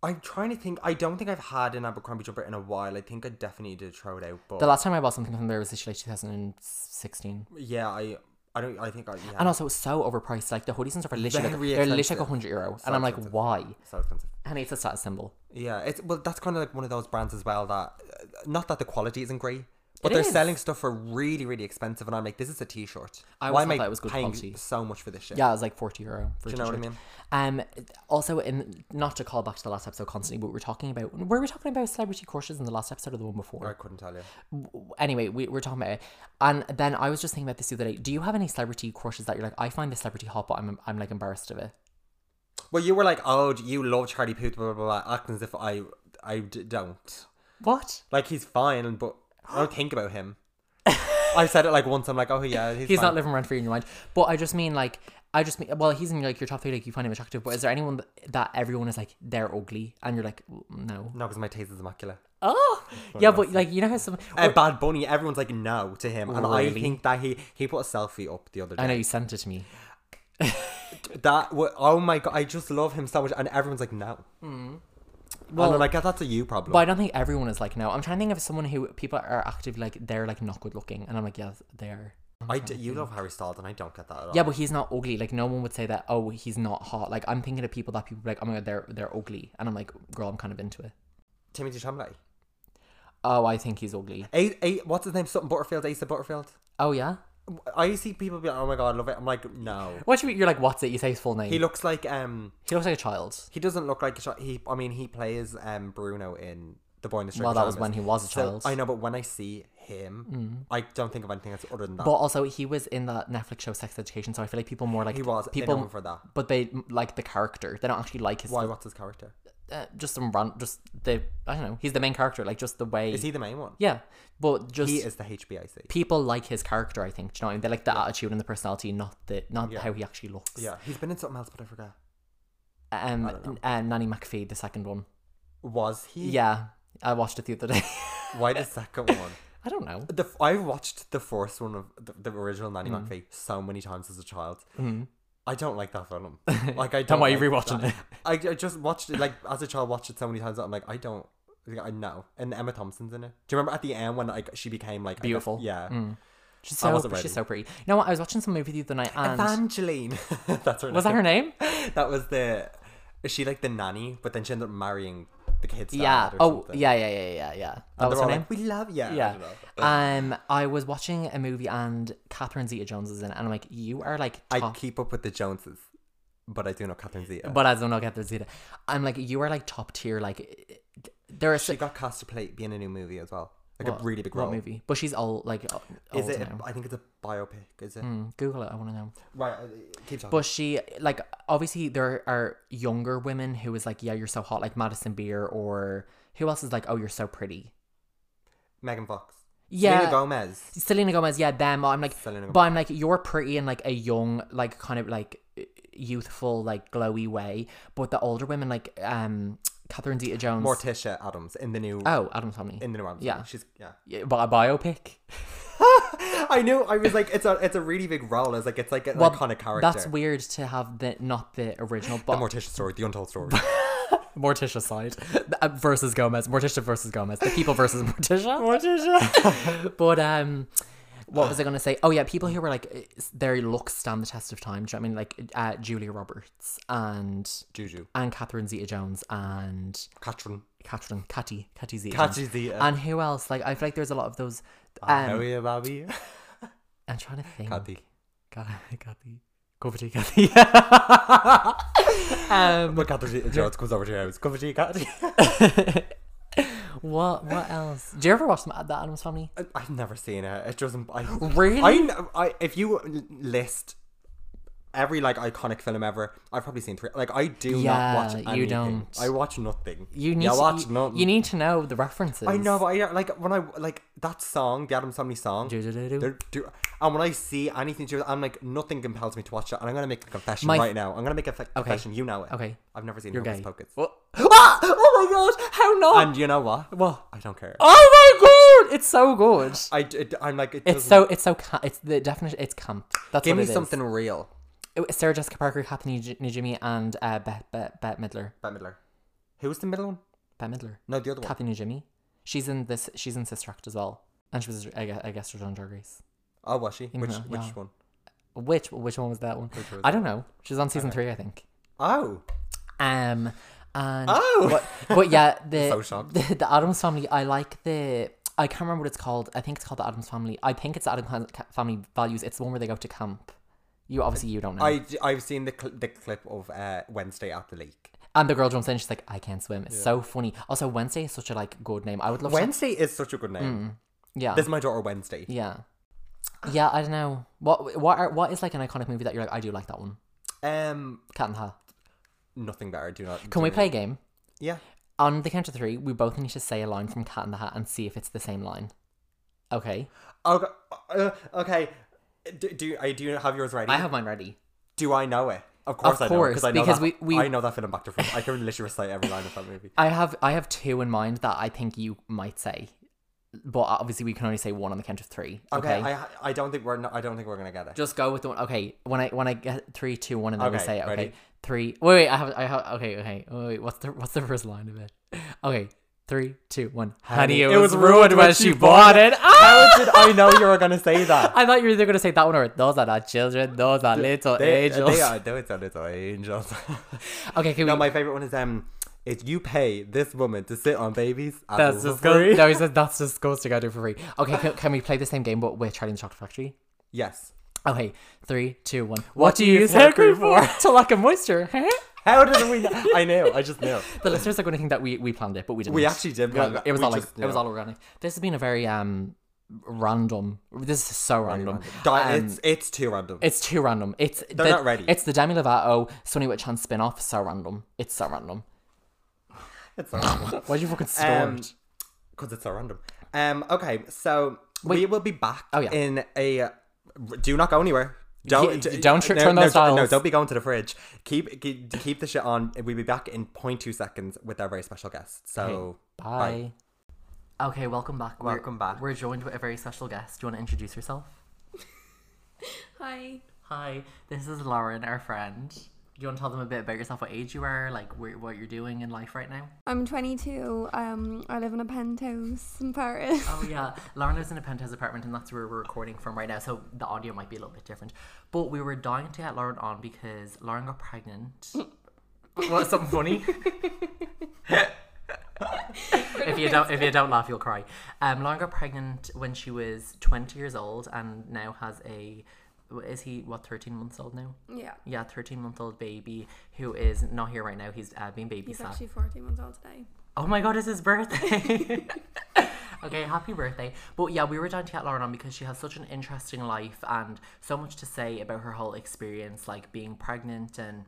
S2: I'm trying to think. I don't think I've had an Abercrombie jumper in a while. I think I definitely did throw it out. But
S1: The last time I bought something from there was literally like 2016.
S2: yeah, I I don't. I think I yeah.
S1: And also, it's so overpriced. Like the hoodies and stuff are literally like, they're literally like hundred euro,
S2: So
S1: and I'm like,
S2: expensive.
S1: why?
S2: so expensive.
S1: And it's a status symbol.
S2: Yeah, it's well. That's kind of like one of those brands as well. That not that the quality isn't great, but
S1: It
S2: they're
S1: is.
S2: selling stuff for really really expensive, and I'm like, this is a T-shirt.
S1: I
S2: Why
S1: always
S2: am
S1: thought
S2: I
S1: that was good
S2: paying
S1: quality.
S2: so much for this shit?
S1: Yeah, it was like forty euro for
S2: Do you know what I mean?
S1: Um, also, in not to call back to the last episode constantly, but we are talking about were we talking about celebrity crushes in the last episode or the one before?
S2: I couldn't tell you.
S1: W- Anyway, we were talking about it, and then I was just thinking about this the other day. Do you have any celebrity crushes that you're like, I find this celebrity hot, but I'm I'm like embarrassed of it?
S2: Well, you were like, oh, you love Charlie Puth, blah blah blah, acting as if I I d- don't.
S1: What?
S2: Like he's fine, but I don't think about him. I said it like once. I'm like, oh yeah, he's,
S1: He's
S2: fine.
S1: not living rent free in your mind. But I just mean like I just mean well, he's in like your top three, like you find him attractive. But is there anyone that, that everyone is like they're ugly and you're like no?
S2: No, because my taste is immaculate.
S1: Oh yeah, but like you know how some
S2: Uh, Bad Bunny, everyone's like no to him, and I
S1: Really?
S2: think that he he put a selfie up the other day.
S1: I know you sent it to me.
S2: That wa- oh my god, I just love him so much, and everyone's like no. Well, and like that's a you problem.
S1: But I don't think everyone is like no. I'm trying to think of someone who people are actively like they're like not good looking, and I'm like yes, they are.
S2: I d- you love Harry Styles, and I don't get that at all.
S1: Yeah, but he's not ugly. Like no one would say that. Oh, he's not hot. Like I'm thinking of people that people be like, oh my god, they're they're ugly, and I'm like, girl, I'm kind of into it.
S2: Timothée Chalamet.
S1: Oh, I think he's ugly.
S2: A, a, what's his name? Something Butterfield. Asa Butterfield.
S1: Oh yeah.
S2: I see people be like, "Oh my god, I love it." I'm like, no.
S1: What you you're like? What's it? You say his full name.
S2: He looks like um.
S1: He looks like a child.
S2: He doesn't look like a child. He, I mean, he plays um Bruno in The Boy in the Striped
S1: Well, that was when he was a
S2: So,
S1: child.
S2: I know, but when I see him, I don't think of anything else other than that.
S1: But also, he was in that Netflix show Sex Education, so I feel like people more like
S2: he was.
S1: people,
S2: him for that.
S1: but they like the character. They don't actually like his.
S2: Why? What's his character?
S1: Uh, just some run. Just the I don't know. He's the main character. Like just the way.
S2: Is he the main one?
S1: Yeah, but just
S2: He is the HBIC.
S1: people like his character. I think. Do you know what I mean? They like the attitude and the personality, not the not
S2: Yeah.
S1: how he actually looks.
S2: Yeah, he's been in something else, but I forget.
S1: Um,
S2: don't
S1: uh, Nanny McPhee, the second one.
S2: Was he?
S1: Yeah, I watched it the other day.
S2: Why the second one?
S1: I don't know.
S2: The f- I watched the first one of the, the original Nanny
S1: Mm.
S2: McPhee so many times as a child.
S1: Mhm.
S2: I don't like that film. Like I don't.
S1: why are you
S2: like
S1: rewatching
S2: that.
S1: it?
S2: I, I just watched it like as a child. Watched it so many times. That I'm like I don't. like, I know. And Emma Thompson's in it. Do you remember at the end when like she became like I guess-
S1: Beautiful.
S2: yeah.
S1: Mm. She's
S2: I
S1: so she's so pretty. You know what? I was watching some movie the other night and
S2: Evangeline. That's her. Name.
S1: Was that her name?
S2: That was the. Is she like the nanny? But then she ended up marrying the kid's.
S1: Yeah. Oh,
S2: something.
S1: yeah, yeah, yeah, yeah, yeah. That
S2: And
S1: was her name.
S2: like, we love yeah. I
S1: Yeah.
S2: don't.
S1: Um, I was watching a movie and Catherine Zeta-Jones is in it, and I'm like, you are like
S2: I keep up with the Joneses, but I do know Catherine Zeta.
S1: But I don't know Catherine Zeta. I'm like, you are like top tier. Like, there is
S2: she got cast to play be in a new movie as well, like
S1: what,
S2: a really big role.
S1: what movie, but she's old. Like, old
S2: Is it?
S1: now.
S2: I think it's a biopic. Is it?
S1: Mm, Google it. I want to know.
S2: Right. uh, Keep talking.
S1: But she like obviously there are younger women who is like, yeah, you're so hot, like Madison Beer, or who else is like, oh, you're so pretty.
S2: Megan Fox.
S1: Yeah,
S2: Selena Gomez.
S1: Selena Gomez, yeah, them. I'm like,
S2: Selena Gomez.
S1: but I'm like, you're pretty in like a young, like kind of like youthful, like glowy way. But the older women, like um, Catherine Zeta-Jones.
S2: Morticia Addams in the new.
S1: oh, Addams Family.
S2: In the new Addams.
S1: yeah.
S2: Family. She's yeah.
S1: Yeah, but a biopic.
S2: I knew. I was like, it's a it's a really big role. It's like it's like an
S1: Well,
S2: iconic character.
S1: That's weird to have the not the original,
S2: the Morticia story, the untold story.
S1: Morticia side Uh, versus Gomez, Morticia versus Gomez, the people versus Morticia. Morticia. but um, what was I gonna say? Oh yeah, people who were like uh, their looks stand the test of time. Do you know what I mean like uh, Julia Roberts and
S2: Juju.
S1: and Catherine Zeta-Jones and
S2: Katrin.
S1: Catherine Catty Catty Zeta.
S2: Catchy Zeta.
S1: And who else? Like I feel like there's a lot of those. Um,
S2: you, Bobby.
S1: I'm trying to think.
S2: Cathy.
S1: Cathy. Cathy. Coverty Cathy. um,
S2: But Catherine Zeta Jones comes over to your house. To you, Cathy.
S1: what what else? Do you ever watch the the Addams Family?
S2: I- I've never seen it. It doesn't. I,
S1: Really?
S2: I, I if you list every like iconic film ever, I've probably seen three. Like I do
S1: Yeah,
S2: not watch
S1: you
S2: anything.
S1: don't.
S2: I watch nothing.
S1: You need
S2: Yeah, I
S1: to,
S2: watch
S1: you,
S2: nothing.
S1: you need to know the references.
S2: I know, but I like when I like that song, the Addams Family song.
S1: Do-do-do-do.
S2: do- And when I see anything to do, I'm like nothing compels me to watch it. And I'm gonna make a confession
S1: My-
S2: right now. I'm gonna make a fe- confession. You know it.
S1: Okay.
S2: I've never seen
S1: You're
S2: Hocus
S1: gay.
S2: Pocus.
S1: What? Ah! Oh my god! How not?
S2: And you know what?
S1: what?
S2: I don't care.
S1: Oh my god! It's so good.
S2: I, it, I'm like it
S1: It's so it's so ca- it's the definition. It's camp. That's
S2: give
S1: what
S2: me
S1: it is.
S2: something real.
S1: Sarah Jessica Parker, Kathleen Najimy, and uh, Bette, Bette, Bette Midler.
S2: Bette Midler. Who's the middle one?
S1: Bette Midler.
S2: No, the other one.
S1: Kathleen Najimy. She's in this. She's in Sister Act as well, and she was I guess, I guess on Drag Race.
S2: Oh, was she? Which
S1: know,
S2: which
S1: yeah.
S2: one?
S1: Which which one was that one?
S2: Was
S1: I don't know. She's on season three, I think.
S2: Oh,
S1: Um, and
S2: Oh!
S1: but, but yeah, the,
S2: So
S1: the the Addams Family. I like the. I can't remember what it's called. I think it's called the Addams Family. I think it's the Addams Family Values. It's the one where they go to camp. You obviously you don't know.
S2: I I've seen the cl- the clip of uh, Wednesday at the lake.
S1: and the girl jumps in. She's like, I can't swim. It's so funny. Also, Wednesday is such a like good name. I would love. to-
S2: Wednesday is such a good name.
S1: yeah.
S2: This is my daughter Wednesday.
S1: yeah. Yeah, I don't know. What what are, what is like an iconic movie that you're like I do like that one.
S2: Um,
S1: Cat and the Hat.
S2: nothing better. Do not.
S1: Can
S2: do
S1: we play a game?
S2: Yeah.
S1: On the count of three, we both need to say a line from Cat in the Hat and see if it's the same line. Okay.
S2: Okay. Uh, okay. Do, do I do you have yours ready?
S1: I have mine ready.
S2: Do I know it? Of course, I know
S1: course,
S2: because I know
S1: because
S2: that,
S1: we- we-
S2: I know that film back to front. I can literally recite every line of that movie.
S1: I have I have two in mind that I think you might say, but obviously we can only say one on the count of three.
S2: Okay,
S1: Okay.
S2: I I don't think we're I don't think we're gonna get it.
S1: Just go with the one. Okay. When I when I get three, two, one, and then we say it. Okay.
S2: ready?
S1: Three. Wait, wait. I have I have. Okay. Okay. Wait. What's the what's the first line of it? Okay. Three, two, one.
S2: Honey,
S1: Honey, it, was, ruined when she bought it. Ah!
S2: How did I know you were gonna say that?
S1: I thought you were either gonna say that one or those are not children, those are little
S2: They,
S1: angels.
S2: they are those are little angels.
S1: Okay, can we
S2: no,
S1: we?
S2: my favorite one is um, If you pay this woman to sit on babies.
S1: that's disgusting.
S2: free.
S1: No, he said that's disgusting. I do it for free. Okay, can, can we play the same game but with Charlie and the Chocolate Factory?
S2: Yes.
S1: Okay, three, two, one. What, do you use hair cream for? to lock in moisture.
S2: How did we? Know? I know. I just know.
S1: the listeners are going to think that we, we planned it, but we didn't.
S2: We actually did. plan.
S1: It was all like
S2: just
S1: it was all organic. This has been a very um random. This is so random.
S2: Di-
S1: Um,
S2: it's it's too random.
S1: It's too random. It's
S2: They're
S1: the-
S2: not ready.
S1: It's the Demi Lovato Sonny with Chance spin off. So random. It's so random.
S2: It's so random.
S1: Why'd you fucking
S2: Um,
S1: snort?
S2: because it's so random. Um. Okay. So we will be back.
S1: Oh, yeah.
S2: In a. Do not go anywhere. Don't
S1: Y- don't tr-
S2: no,
S1: turn
S2: no,
S1: those
S2: don't- No, don't be going to the fridge. Keep keep, keep the shit on. We'll be back in 0.2 seconds with our very special guest. So
S1: Bye. Okay, welcome back. We're-
S2: Welcome back.
S1: We're joined with a very special guest. Do you want to introduce yourself?
S3: Hi.
S1: Hi, this is Lauren, our friend. Do you want to tell them a bit about yourself? What age you are, like where, what you're doing in life right now?
S3: I'm 22. Um, I live in a penthouse in Paris.
S1: Oh yeah, Lauren lives in a penthouse apartment, and that's where we're recording from right now. So the audio might be a little bit different, but we were dying to get Lauren on because Lauren got pregnant. what? Something funny? if you don't, if you don't laugh, you'll cry. Um, Lauren got pregnant when she was 20 years old, and now has a. Is he what 13 months old now?
S3: Yeah.
S1: Yeah, 13 month old baby who is not here right now. He's uh, being babysat
S3: He's
S1: babysat.
S3: actually 14 months old today.
S1: Oh my god, it's his birthday. okay, happy birthday. But yeah, we were down to get Lauren on because she has such an interesting life and so much to say about her whole experience, like being pregnant and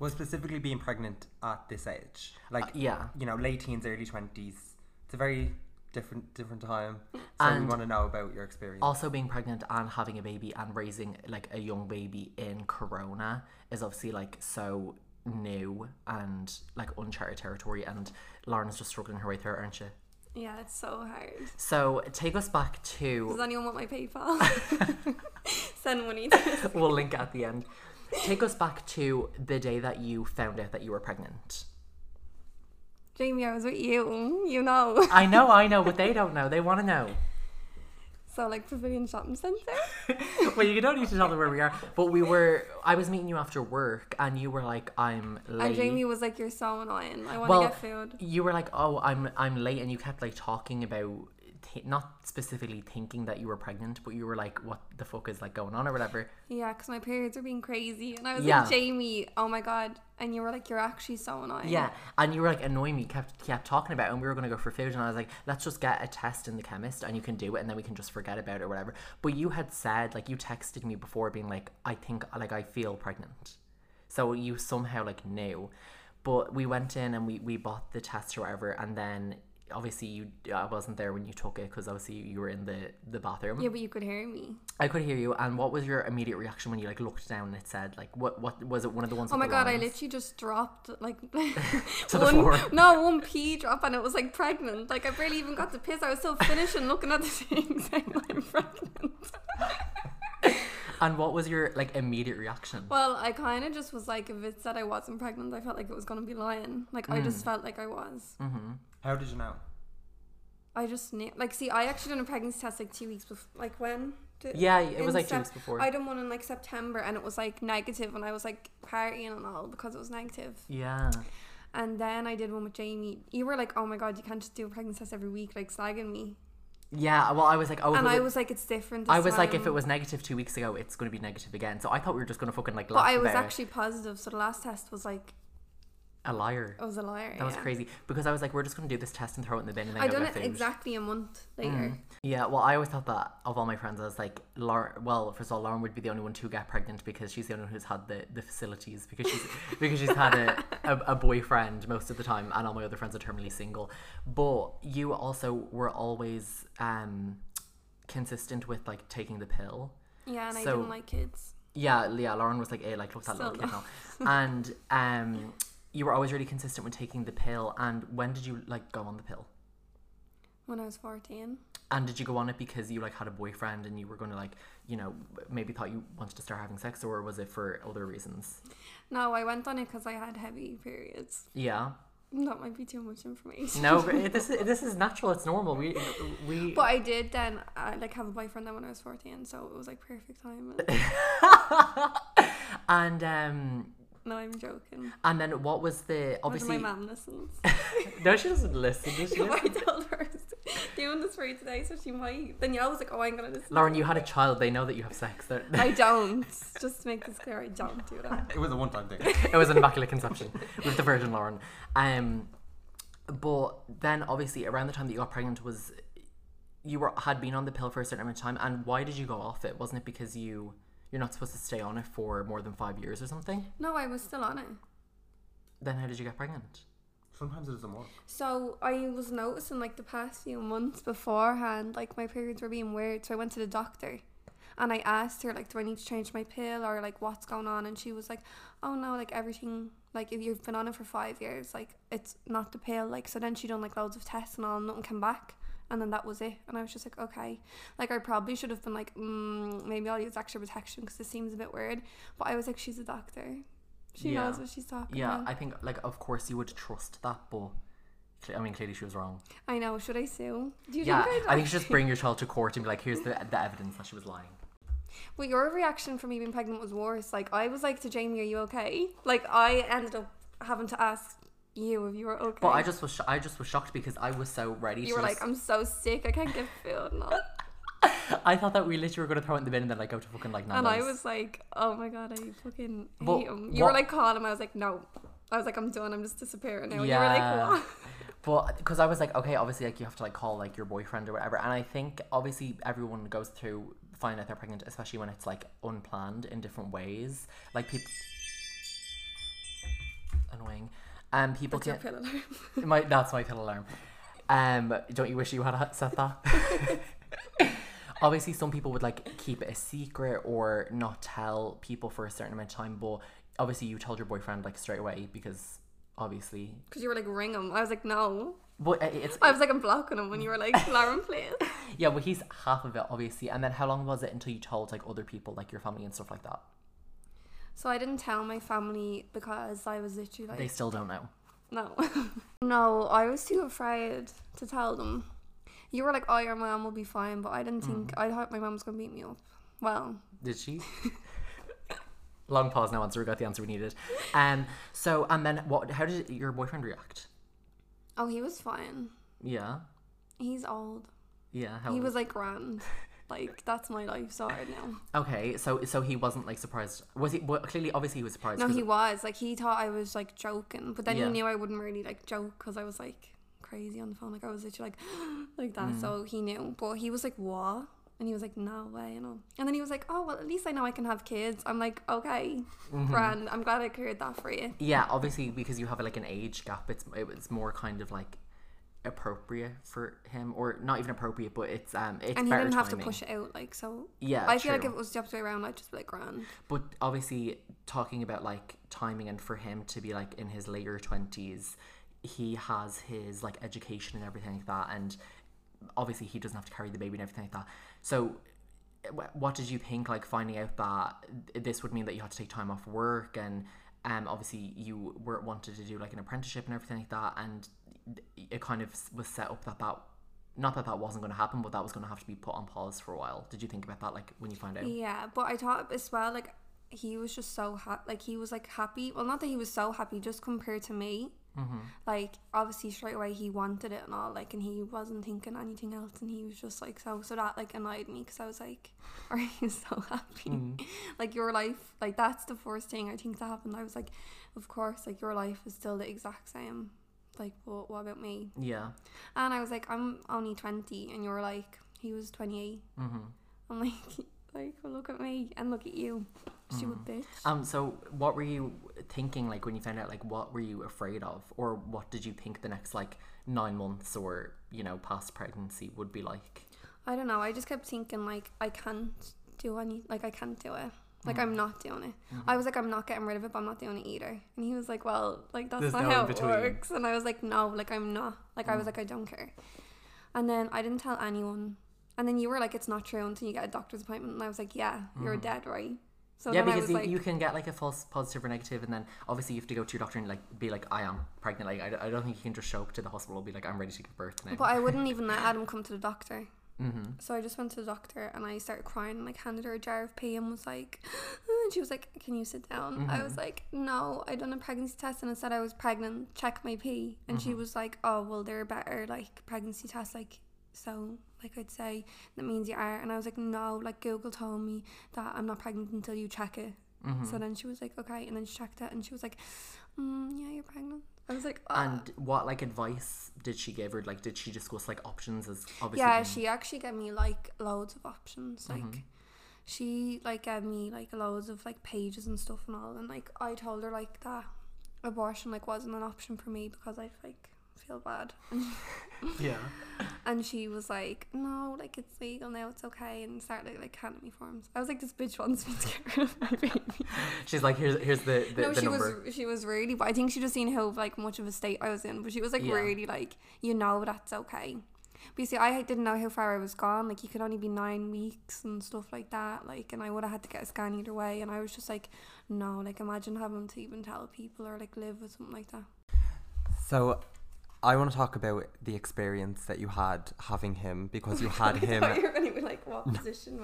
S2: well, specifically being pregnant at this age, like
S1: Uh, yeah.
S2: you know, late teens, early twenties. It's a very different different time. So we want to know about your experience.
S1: Also being pregnant and having a baby and raising like a young baby in Corona is obviously like so new and like uncharted territory and Lauren's just struggling her way through it, aren't you?
S3: Yeah, it's so hard.
S1: So take us back to.
S3: Does anyone want my PayPal? Send money to
S1: we'll link at the end. Take us back to the day that you found out that you were pregnant.
S3: Jamie. I was with you. Mm, you know.
S1: I know, I know, but they don't know. They want to know.
S3: So like Pavilion Shopping Centre.
S1: well, you don't need to tell them where we are. But we were. I was meeting you after work, and you were like, "I'm late."
S3: And Jamie was like, "You're so annoying. I want to
S1: well,
S3: get food."
S1: you were like, "Oh, I'm I'm late," and you kept like talking about. Th- not specifically thinking that you were pregnant, but you were like, "What the fuck is like going on or whatever."
S3: Yeah, because my periods are being crazy, and I was
S1: Yeah.
S3: like, "Jamie, oh my god!" And you were like, "You're actually so annoying."
S1: Yeah, and you were like annoying me, kept kept talking about it, and we were gonna go for food, and I was like, let's just get a test in the chemist, and you can do it, and then we can just forget about it or whatever. But you had said, like, you texted me before, being like, I think, like, I feel pregnant, so you somehow like knew. But we went in and we we bought the test or whatever, and then obviously you I wasn't there when you took it because obviously you were in the the bathroom.
S3: Yeah, but you could hear me.
S1: I could hear you. And what was your immediate reaction when you like looked down and it said like what what was it one of the ones?
S3: Oh my god, I literally just dropped like
S1: To the
S3: one
S1: floor.
S3: no one pee drop and it was like pregnant. Like I barely even got to piss. I was still finishing looking at the thing saying I'm pregnant.
S1: And what was your like immediate reaction?
S3: Well, I kind of just was like, if it said I wasn't pregnant, I felt like it was gonna be lying. Like I
S1: Mm.
S3: just felt like I was.
S1: mm-hmm.
S2: How did you know?
S3: I just knew. Like, see, I actually done a pregnancy test like two weeks before. Like when? Did-
S1: Yeah, it was
S3: in
S1: like two weeks before.
S3: I done one in like September and it was like negative, and I was like partying and all because it was negative.
S1: yeah.
S3: And then I did one with Jamie. You were like, "Oh my god, you can't just do a pregnancy test every week," like slagging me.
S1: Yeah. Well, I was like, oh,
S3: and I
S1: was,
S3: like, "It's different."
S1: I was like, if it was negative two weeks ago, it's going to be negative again. So I thought we were just going to fucking like
S3: But I was
S1: about it.
S3: actually positive, so the last test was like,
S1: a liar.
S3: I was a liar.
S1: That was crazy because I was like, we're just going to do this test and throw it in the bin and then
S3: I
S1: go
S3: done it
S1: food.
S3: exactly a month later.
S1: Mm. Yeah, well, I always thought that of all my friends, I was like, Lauren. Well, first of all, Lauren would be the only one to get pregnant because she's the only one who's had the, the facilities because she's because she's had a, a, a boyfriend most of the time, and all my other friends are terminally single. But you also were always um consistent with like taking the pill.
S3: Yeah, and I
S1: So-
S3: didn't like kids.
S1: Yeah, yeah. Lauren was like, "Hey, like, look that little kid now," and um, you were always really consistent with taking the pill. And when did you like go on the pill?
S3: When I was fourteen.
S1: And did you go on it because you like had a boyfriend and you were going to like, you know, maybe thought you wanted to start having sex, or was it for other reasons?
S3: No, I went on it because I had heavy periods.
S1: Yeah.
S3: That might be too much information.
S1: No, but this is this is natural. It's normal. We we.
S3: But I did then uh, like have a boyfriend then when I was fourteen, so it was like perfect time.
S1: and um
S3: no, I'm joking.
S1: and then what was the
S3: Whether
S1: obviously?
S3: my mum listens.
S1: no, she doesn't listen. Does she?
S3: I told her I was doing this for you today, so she might. Then I was like, oh, I'm gonna listen.
S1: Lauren, you had a child. They know that you have sex. They're-
S3: I don't. Just to make this clear, I don't do that.
S2: It was a one-time thing.
S1: it was an immaculate conception with the Virgin Lauren. Um, but then obviously around the time that you got pregnant was you were had been on the pill for a certain amount of time. And why did you go off it? Wasn't it because you you're not supposed to stay on it for more than five years or something?
S3: No, I was still on it.
S1: Then how did you get pregnant?
S2: Sometimes it doesn't work.
S3: So I was noticing like the past few months beforehand, like my periods were being weird. So I went to the doctor and I asked her like, do I need to change my pill or like what's going on? And she was like, oh no, like everything, like if you've been on it for five years, like it's not the pill. Like so then she done like loads of tests and all, and nothing came back. And then that was it. And I was just like, okay. Like I probably should have been like, mm, maybe I'll use extra protection because this seems a bit weird. But I was like, she's a doctor. She
S1: Yeah.
S3: knows what she's talking
S1: Yeah,
S3: about.
S1: Yeah, I think like of course you would trust that, but I mean clearly she was wrong.
S3: I know. Should I sue? Do you
S1: Yeah,
S3: think
S1: I think you should just bring your child to court and be like, here's the the evidence that she was lying.
S3: Well, your reaction for me being pregnant was worse. Like I was like to Jamie, "Are you okay?" Like I ended up having to ask you if you were okay.
S1: But I just was sho- I just was shocked because I was so ready.
S3: you
S1: to
S3: were
S1: just-
S3: like, "I'm so sick. I can't get food." No.
S1: I thought that we literally were gonna throw it in the bin and then like go to fucking like
S3: and I was like, "Oh my god, I fucking
S1: But
S3: hate him." You
S1: what-
S3: were like calling him. I was like, "No." I was like, "I'm done. I'm just disappearing now."
S1: Yeah.
S3: You were like, "What?"
S1: But because I was like, okay, obviously, like you have to like call like your boyfriend or whatever, and I think obviously everyone goes through finding out they're pregnant, especially when it's like unplanned in different ways. Like people, annoying, and people
S3: That's
S1: can.
S3: pill alarm.
S1: My that's my pill alarm. Um, don't you wish you had set that? Obviously, some people would like keep it a secret or not tell people for a certain amount of time. But obviously, you told your boyfriend like straight away because obviously,
S3: Because you were like, "Ring him." I was like, "No."
S1: but it's
S3: I was like, "I'm blocking him." When you were like, "Lauren, please."
S1: yeah. Well, he's half of it obviously. And then how long was it until you told like other people, like your family and stuff like that?
S3: So I didn't tell my family because I was literally like,
S1: They still don't know.
S3: No. no, I was too afraid to tell them. You were like, oh, your mom will be fine, but I didn't think, I thought my mom was going to beat me up. Well,
S1: Did she? Long pause. No answer. We got the answer we needed. Um. So and then what? How did your boyfriend react?
S3: oh, he was fine.
S1: Yeah.
S3: He's old.
S1: Yeah. How
S3: He was like grand. Like, that's my life sorted now.
S1: Okay, so so he wasn't like surprised. Was he? Well, clearly, obviously, he was surprised.
S3: No,
S1: 'cause-
S3: he was. Like, he thought I was like joking, but then
S1: Yeah.
S3: he knew I wouldn't really like joke because I was like crazy on the phone. Like, I was literally like, like that.
S1: Mm.
S3: So he knew. But he was like, what? And he was like, no way, you know. And then he was like, oh, well, at least I know I can have kids. I'm like, okay,
S1: Mm-hmm.
S3: grand. I'm glad I cleared that for you.
S1: Yeah, obviously, because you have like an age gap, it's it's more kind of like appropriate for him, or not even appropriate, but it's um it's
S3: and he didn't have
S1: timing.
S3: to push it out, like, so.
S1: Yeah,
S3: I feel like if it was the opposite way around, I'd just be like, grand.
S1: But obviously, talking about like timing and for him to be like in his later twenties, he has his like education and everything like that, and obviously he doesn't have to carry the baby and everything like that. So, what did you think? Like finding out that this would mean that you had to take time off work, and um, obviously you were wanted to do like an apprenticeship and everything like that, and it kind of was set up that that. Not that that wasn't going to happen, but that was going to have to be put on pause for a while. Did you think about that, like when you found out?
S3: Yeah, but I thought as well, like, he was just so happy. Like, he was like happy. Well, not that he was so happy, just compared to me.
S1: Mm-hmm.
S3: Like, obviously, straight away he wanted it and all, like, and he wasn't thinking anything else, and he was just like, so, so that like annoyed me because I was like, are you so happy?
S1: Mm.
S3: Like, your life, like, that's the first thing I think that happened. I was like, of course, like, your life is still the exact same. Like, but what about me?
S1: Yeah.
S3: And I was like, I'm only 20, and you were like, he was 28.
S1: Mm-hmm.
S3: I'm like, like, well, look at me and look at you, stupid bitch.
S1: Um. So, what were you thinking like when you found out? Like, what were you afraid of, or what did you think the next like nine months or you know past pregnancy would be like?
S3: I don't know. I just kept thinking like I can't do any, like I can't do it. Like
S1: Mm.
S3: I'm not doing it. I was like, I'm not getting rid of it, but I'm not doing it either. And he was like, Well, like that's
S1: There's
S3: not
S1: no
S3: how it works. And I was like, No, like I'm not. Like I was like, I don't care. And then I didn't tell anyone. And then you were like, It's not true until you get a doctor's appointment. And I was like, Yeah, you're
S1: Mm-hmm.
S3: dead right. So
S1: yeah, because you,
S3: like,
S1: you can get like a false positive or negative, and then obviously you have to go to your doctor and like be like, I am pregnant. Like I, I don't think you can just show up to the hospital and be like, I'm ready to give birth now.
S3: but I wouldn't even let Adam come to the doctor.
S1: Mm-hmm.
S3: So I just went to the doctor and I started crying and like handed her a jar of pee and was like, and she was like, "Can you sit down?" I was like, "No, I done a pregnancy test and it said I was pregnant. Check my pee." And she was like, "Oh, well, they're better like pregnancy tests like." So, like I'd say, that means you are. And I was like, no, like Google told me that I'm not pregnant until you check it.
S1: Mm-hmm.
S3: So then she was like, okay. And then she checked it and she was like, mm, yeah, you're pregnant. I was like, oh.
S1: And what like advice did she give her? Like, did she discuss like options as obviously?
S3: yeah, she actually gave me like loads of options. Like,
S1: Mhm.
S3: she like gave me like loads of like pages and stuff and all. And like, I told her like that abortion like wasn't an option for me because I like feel bad.
S1: yeah.
S3: And she was like, no, like it's legal now, it's okay, and started like handing me forms. I was like, this bitch wants me to get rid of my baby.
S1: She's like, here's here's the the,
S3: no,
S1: the
S3: she
S1: number.
S3: was she was really, but I think she just seen how like much of a state I was in. But she was like
S1: Yeah.
S3: really like, you know, that's okay. But you see, I didn't know how far I was gone. Like, you could only be nine weeks and stuff like that. Like, and I would have had to get a scan either way. And I was just like, no, like, imagine having to even tell people or like live with something like that.
S2: So, I want to talk about the experience that you had having him because you had him.
S3: you were going to be like, what position?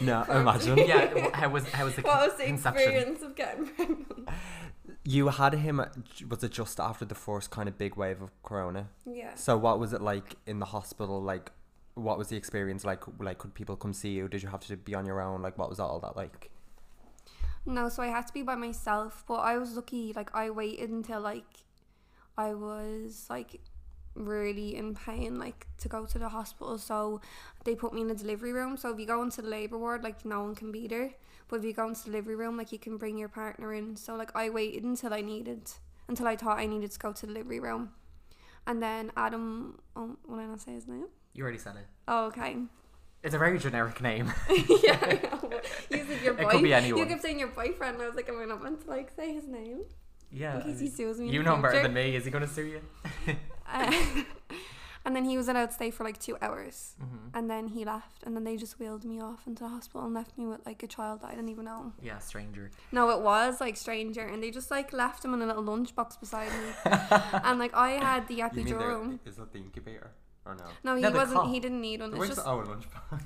S2: No,
S3: Sorry.
S2: imagine.
S1: yeah. How was how was the
S3: What was the
S1: conception?
S3: experience of getting pregnant?
S2: You had him. Was it just after the first kind of big wave of Corona?
S3: Yeah.
S2: So, what was it like in the hospital? Like, what was the experience like? Like, could people come see you? Did you have to be on your own? Like, what was all that like?
S3: No, so I had to be by myself, but I was lucky. Like I waited until like I was like really in pain, like to go to the hospital. So they put me in the delivery room. So if you go into the labor ward, like no one can be there. But if you go into the delivery room, like you can bring your partner in. So like I waited until I needed, until I thought I needed to go to the delivery room, and then Adam. Oh, will I not say his name?
S1: You already said it.
S3: Oh, okay.
S1: It's a very generic name.
S3: yeah, I know. You said your
S1: It
S3: boy.
S1: could be anyone.
S3: You kept saying your boyfriend. and I was like, am I not meant to like say his name?
S1: Yeah.
S3: In case he sues me.
S1: You know him better than me. Is he going to sue you?
S3: Uh, and then he was allowed to stay for like two hours.
S1: Mm-hmm.
S3: And then he left. And then they just wheeled me off into the hospital and left me with like a child that I didn't even know.
S1: Yeah, stranger.
S3: No, it was like stranger. And they just like left him in a little lunchbox beside me. and like I had the epidural.
S2: is that the incubator or no?
S3: No, he
S1: No,
S3: wasn't.
S1: cot.
S3: He didn't need one. It's just
S2: oh lunchbox?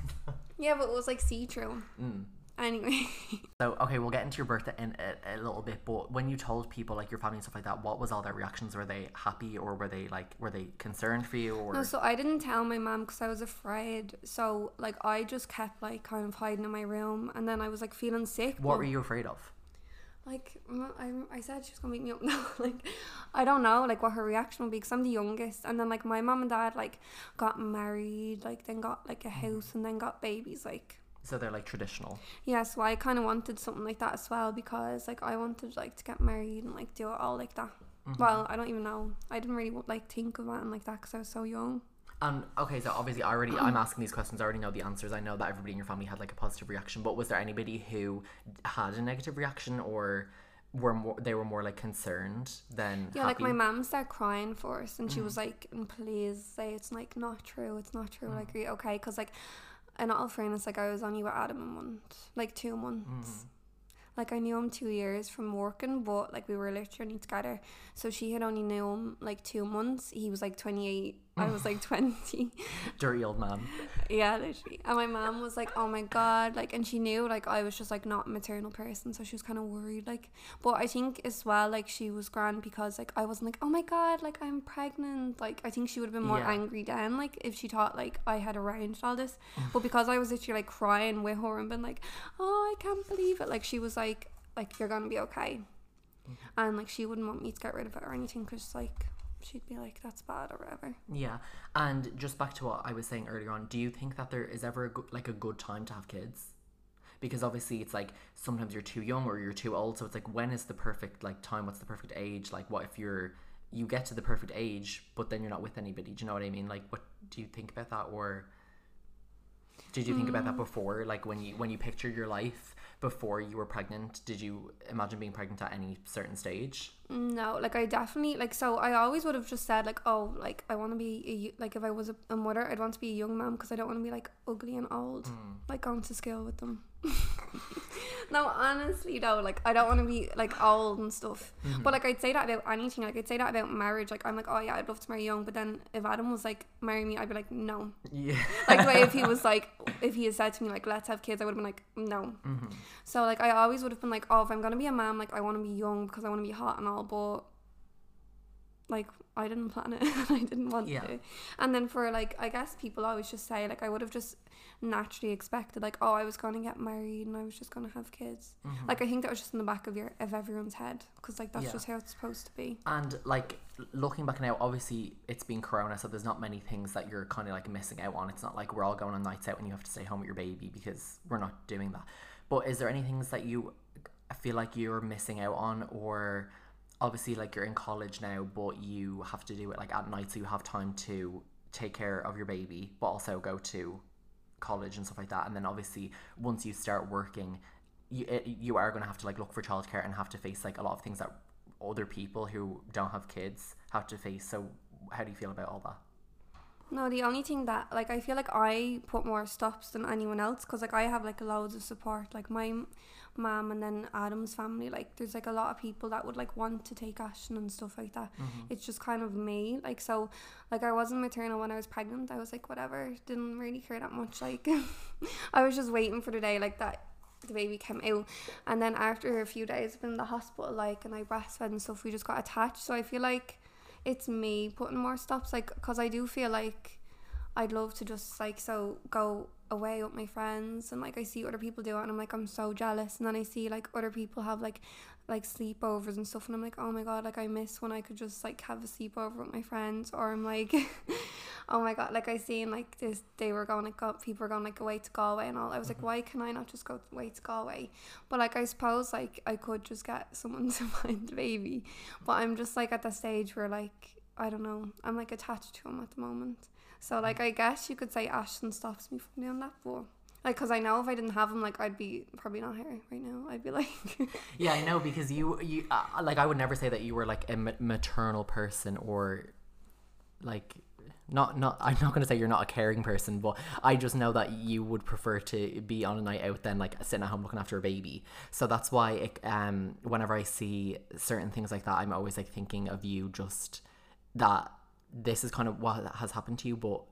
S3: yeah, but it was like see through.
S1: Mm.
S3: Anyway,
S1: So okay, we'll get into your birth in a, a little bit. But when you told people like your family and stuff like that, what was all their reactions? Were they happy or were they like were they concerned for you or?
S3: no. So I didn't tell my mom because I was afraid. So like I just kept like kind of hiding in my room, and then I was like feeling sick.
S1: what were you afraid of?
S3: like I, I said she was gonna beat me up now like i don't know like what her reaction would be because i'm the youngest and then like my mom and dad like got married like then got like a mm-hmm. house and then got babies like
S1: So they're like traditional.
S3: yeah so i kind of wanted something like that as well because like i wanted like to get married and like do it all like that
S1: Mm-hmm.
S3: well i don't even know i didn't really like think of it and like that because i was so young
S1: And okay, so obviously I already I'm asking these questions. I already know the answers. I know that everybody in your family had like a positive reaction. But was there anybody who had a negative reaction or were more they were more like concerned than
S3: yeah
S1: happy?
S3: like my mom started crying first and
S1: Mm.
S3: she was like "Mm, please say it's like not true it's not true
S1: Mm.
S3: like okay because like in all fairness like i was only with adam a month like two months.
S1: Mm.
S3: like i knew him two years from working but like we were literally together. So she had only knew him like two months. He was like 28 i was like 20
S1: dirty old man.
S3: yeah literally. And my mom was like oh my god like and she knew like i was just like not a maternal person so she was kind of worried like but i think as well like she was grand because like i wasn't like oh my god like i'm pregnant like i think she would have been more
S1: Yeah.
S3: angry then like if she thought like i had arranged all this. But because i was literally like crying with her and been like oh i can't believe it like she was like like you're gonna be okay. Mm-hmm. And like she wouldn't want me to get rid of it or anything because like she'd be like that's bad or whatever
S1: Yeah, and just back to what I was saying earlier on, do you think that there is ever a go- like a good time to have kids? Because obviously it's like sometimes you're too young or you're too old, so it's like when is the perfect like time? What's the perfect age? Like what if you're you get to the perfect age, but then you're not with anybody? Do you know what I mean? Like what do you think about that, or did you think about that mm. before? Like when you when you picture your life before you were pregnant, did you imagine being pregnant at any certain stage?
S3: No, like I definitely like so I always would have just said like oh like I want to be a, like if I was a, a mother I'd want to be a young mom because I don't want to be like ugly and old
S1: Hmm.
S3: like going to school with them. No, honestly though, like I don't want to be like old and stuff.
S1: Mm-hmm.
S3: But like I'd say that about anything. Like I'd say that about marriage. Like I'm like, oh yeah, I'd love to marry young. But then if Adam was like, marry me, I'd be like, no.
S2: Yeah.
S3: Like the way if he was like, if he had said to me like, let's have kids, I would have been like, no.
S1: Mm-hmm.
S3: So like I always would have been like, oh, if I'm gonna be a mom, like I want to be young because I want to be hot and all. But like I didn't plan it. I didn't want
S1: Yeah.
S3: to. And then for like, I guess people always just say like I would have just naturally expected like, oh, I was gonna get married and I was just gonna have kids. Like I think that was just in the back of your of everyone's head because like that's
S1: Mm-hmm. Yeah.
S3: just how it's supposed to be.
S1: And like looking back now, obviously it's been Corona, so there's not many things that you're kind of like missing out on. It's not like we're all going on nights out and you have to stay home with your baby because we're not doing that. But is there any things that you feel like you're missing out on, or obviously like you're in college now, but you have to do it like at night, so you have time to take care of your baby, but also go to college and stuff like that. And then obviously once you start working, you it, you are going to have to like look for childcare and have to face like a lot of things that other people who don't have kids have to face. So how do you feel about all that?
S3: No, the only thing that like I feel like I put more stops than anyone else because like I have like loads of support. Like my mom and then Adam's family. Like there's like a lot of people that would like want to take Ashton and stuff like that. Mm-hmm. It's just kind of me. Like so, like I wasn't maternal when I was pregnant. I was like whatever. Didn't really care that much. Like I was just waiting for the day like that. The baby came out, and then after a few days, I've been in the hospital, like, and I breastfed and stuff. We just got attached, so I feel like it's me putting more stops like because i do feel like i'd love to just like so go away with my friends and like i see other people do it and i'm like i'm so jealous. And then i see like other people have like like sleepovers and stuff and i'm like oh my god like i miss when i could just like have a sleepover with my friends or i'm like oh my god like i seen like this they were going like go, people were going like away to galway and all i was like mm-hmm. why can i not just go away to galway? But like i suppose like i could just get someone to find the baby but I'm just like at the stage where like I don't know I'm like attached to him at the moment so like I guess you could say Ashton stops me from doing that but like because I know if I didn't have him like I'd be probably not here right now I'd be like
S1: Yeah, I know because you you uh, like I would never say that you were like a ma- maternal person or like not not I'm not to say you're not a caring person, but I just know that you would prefer to be on a night out than like sitting at home looking after a baby. So that's why it, um whenever I see certain things like that, I'm always like thinking of you just that this is kind of what has happened to you, but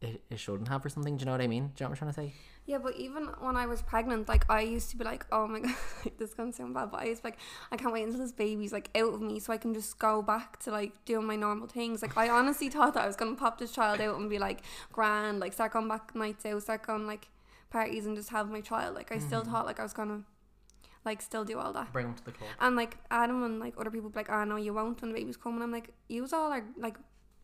S1: it, it shouldn't have or something. Do you know what I mean? Do you know what I'm trying to say?
S3: yeah but even when I was pregnant like I used to be like oh my god like, this is gonna sound bad but I be like I can't wait until this baby's like out of me so I can just go back to like doing my normal things like I honestly thought that I was gonna pop this child out and be like grand like start going back nights out start going like parties and just have my child like I still mm-hmm. thought like I was gonna like still do all that
S1: Bring them to the club.
S3: and like Adam and like other people be like, oh no, you won't when the baby's coming. I'm like, yous all are like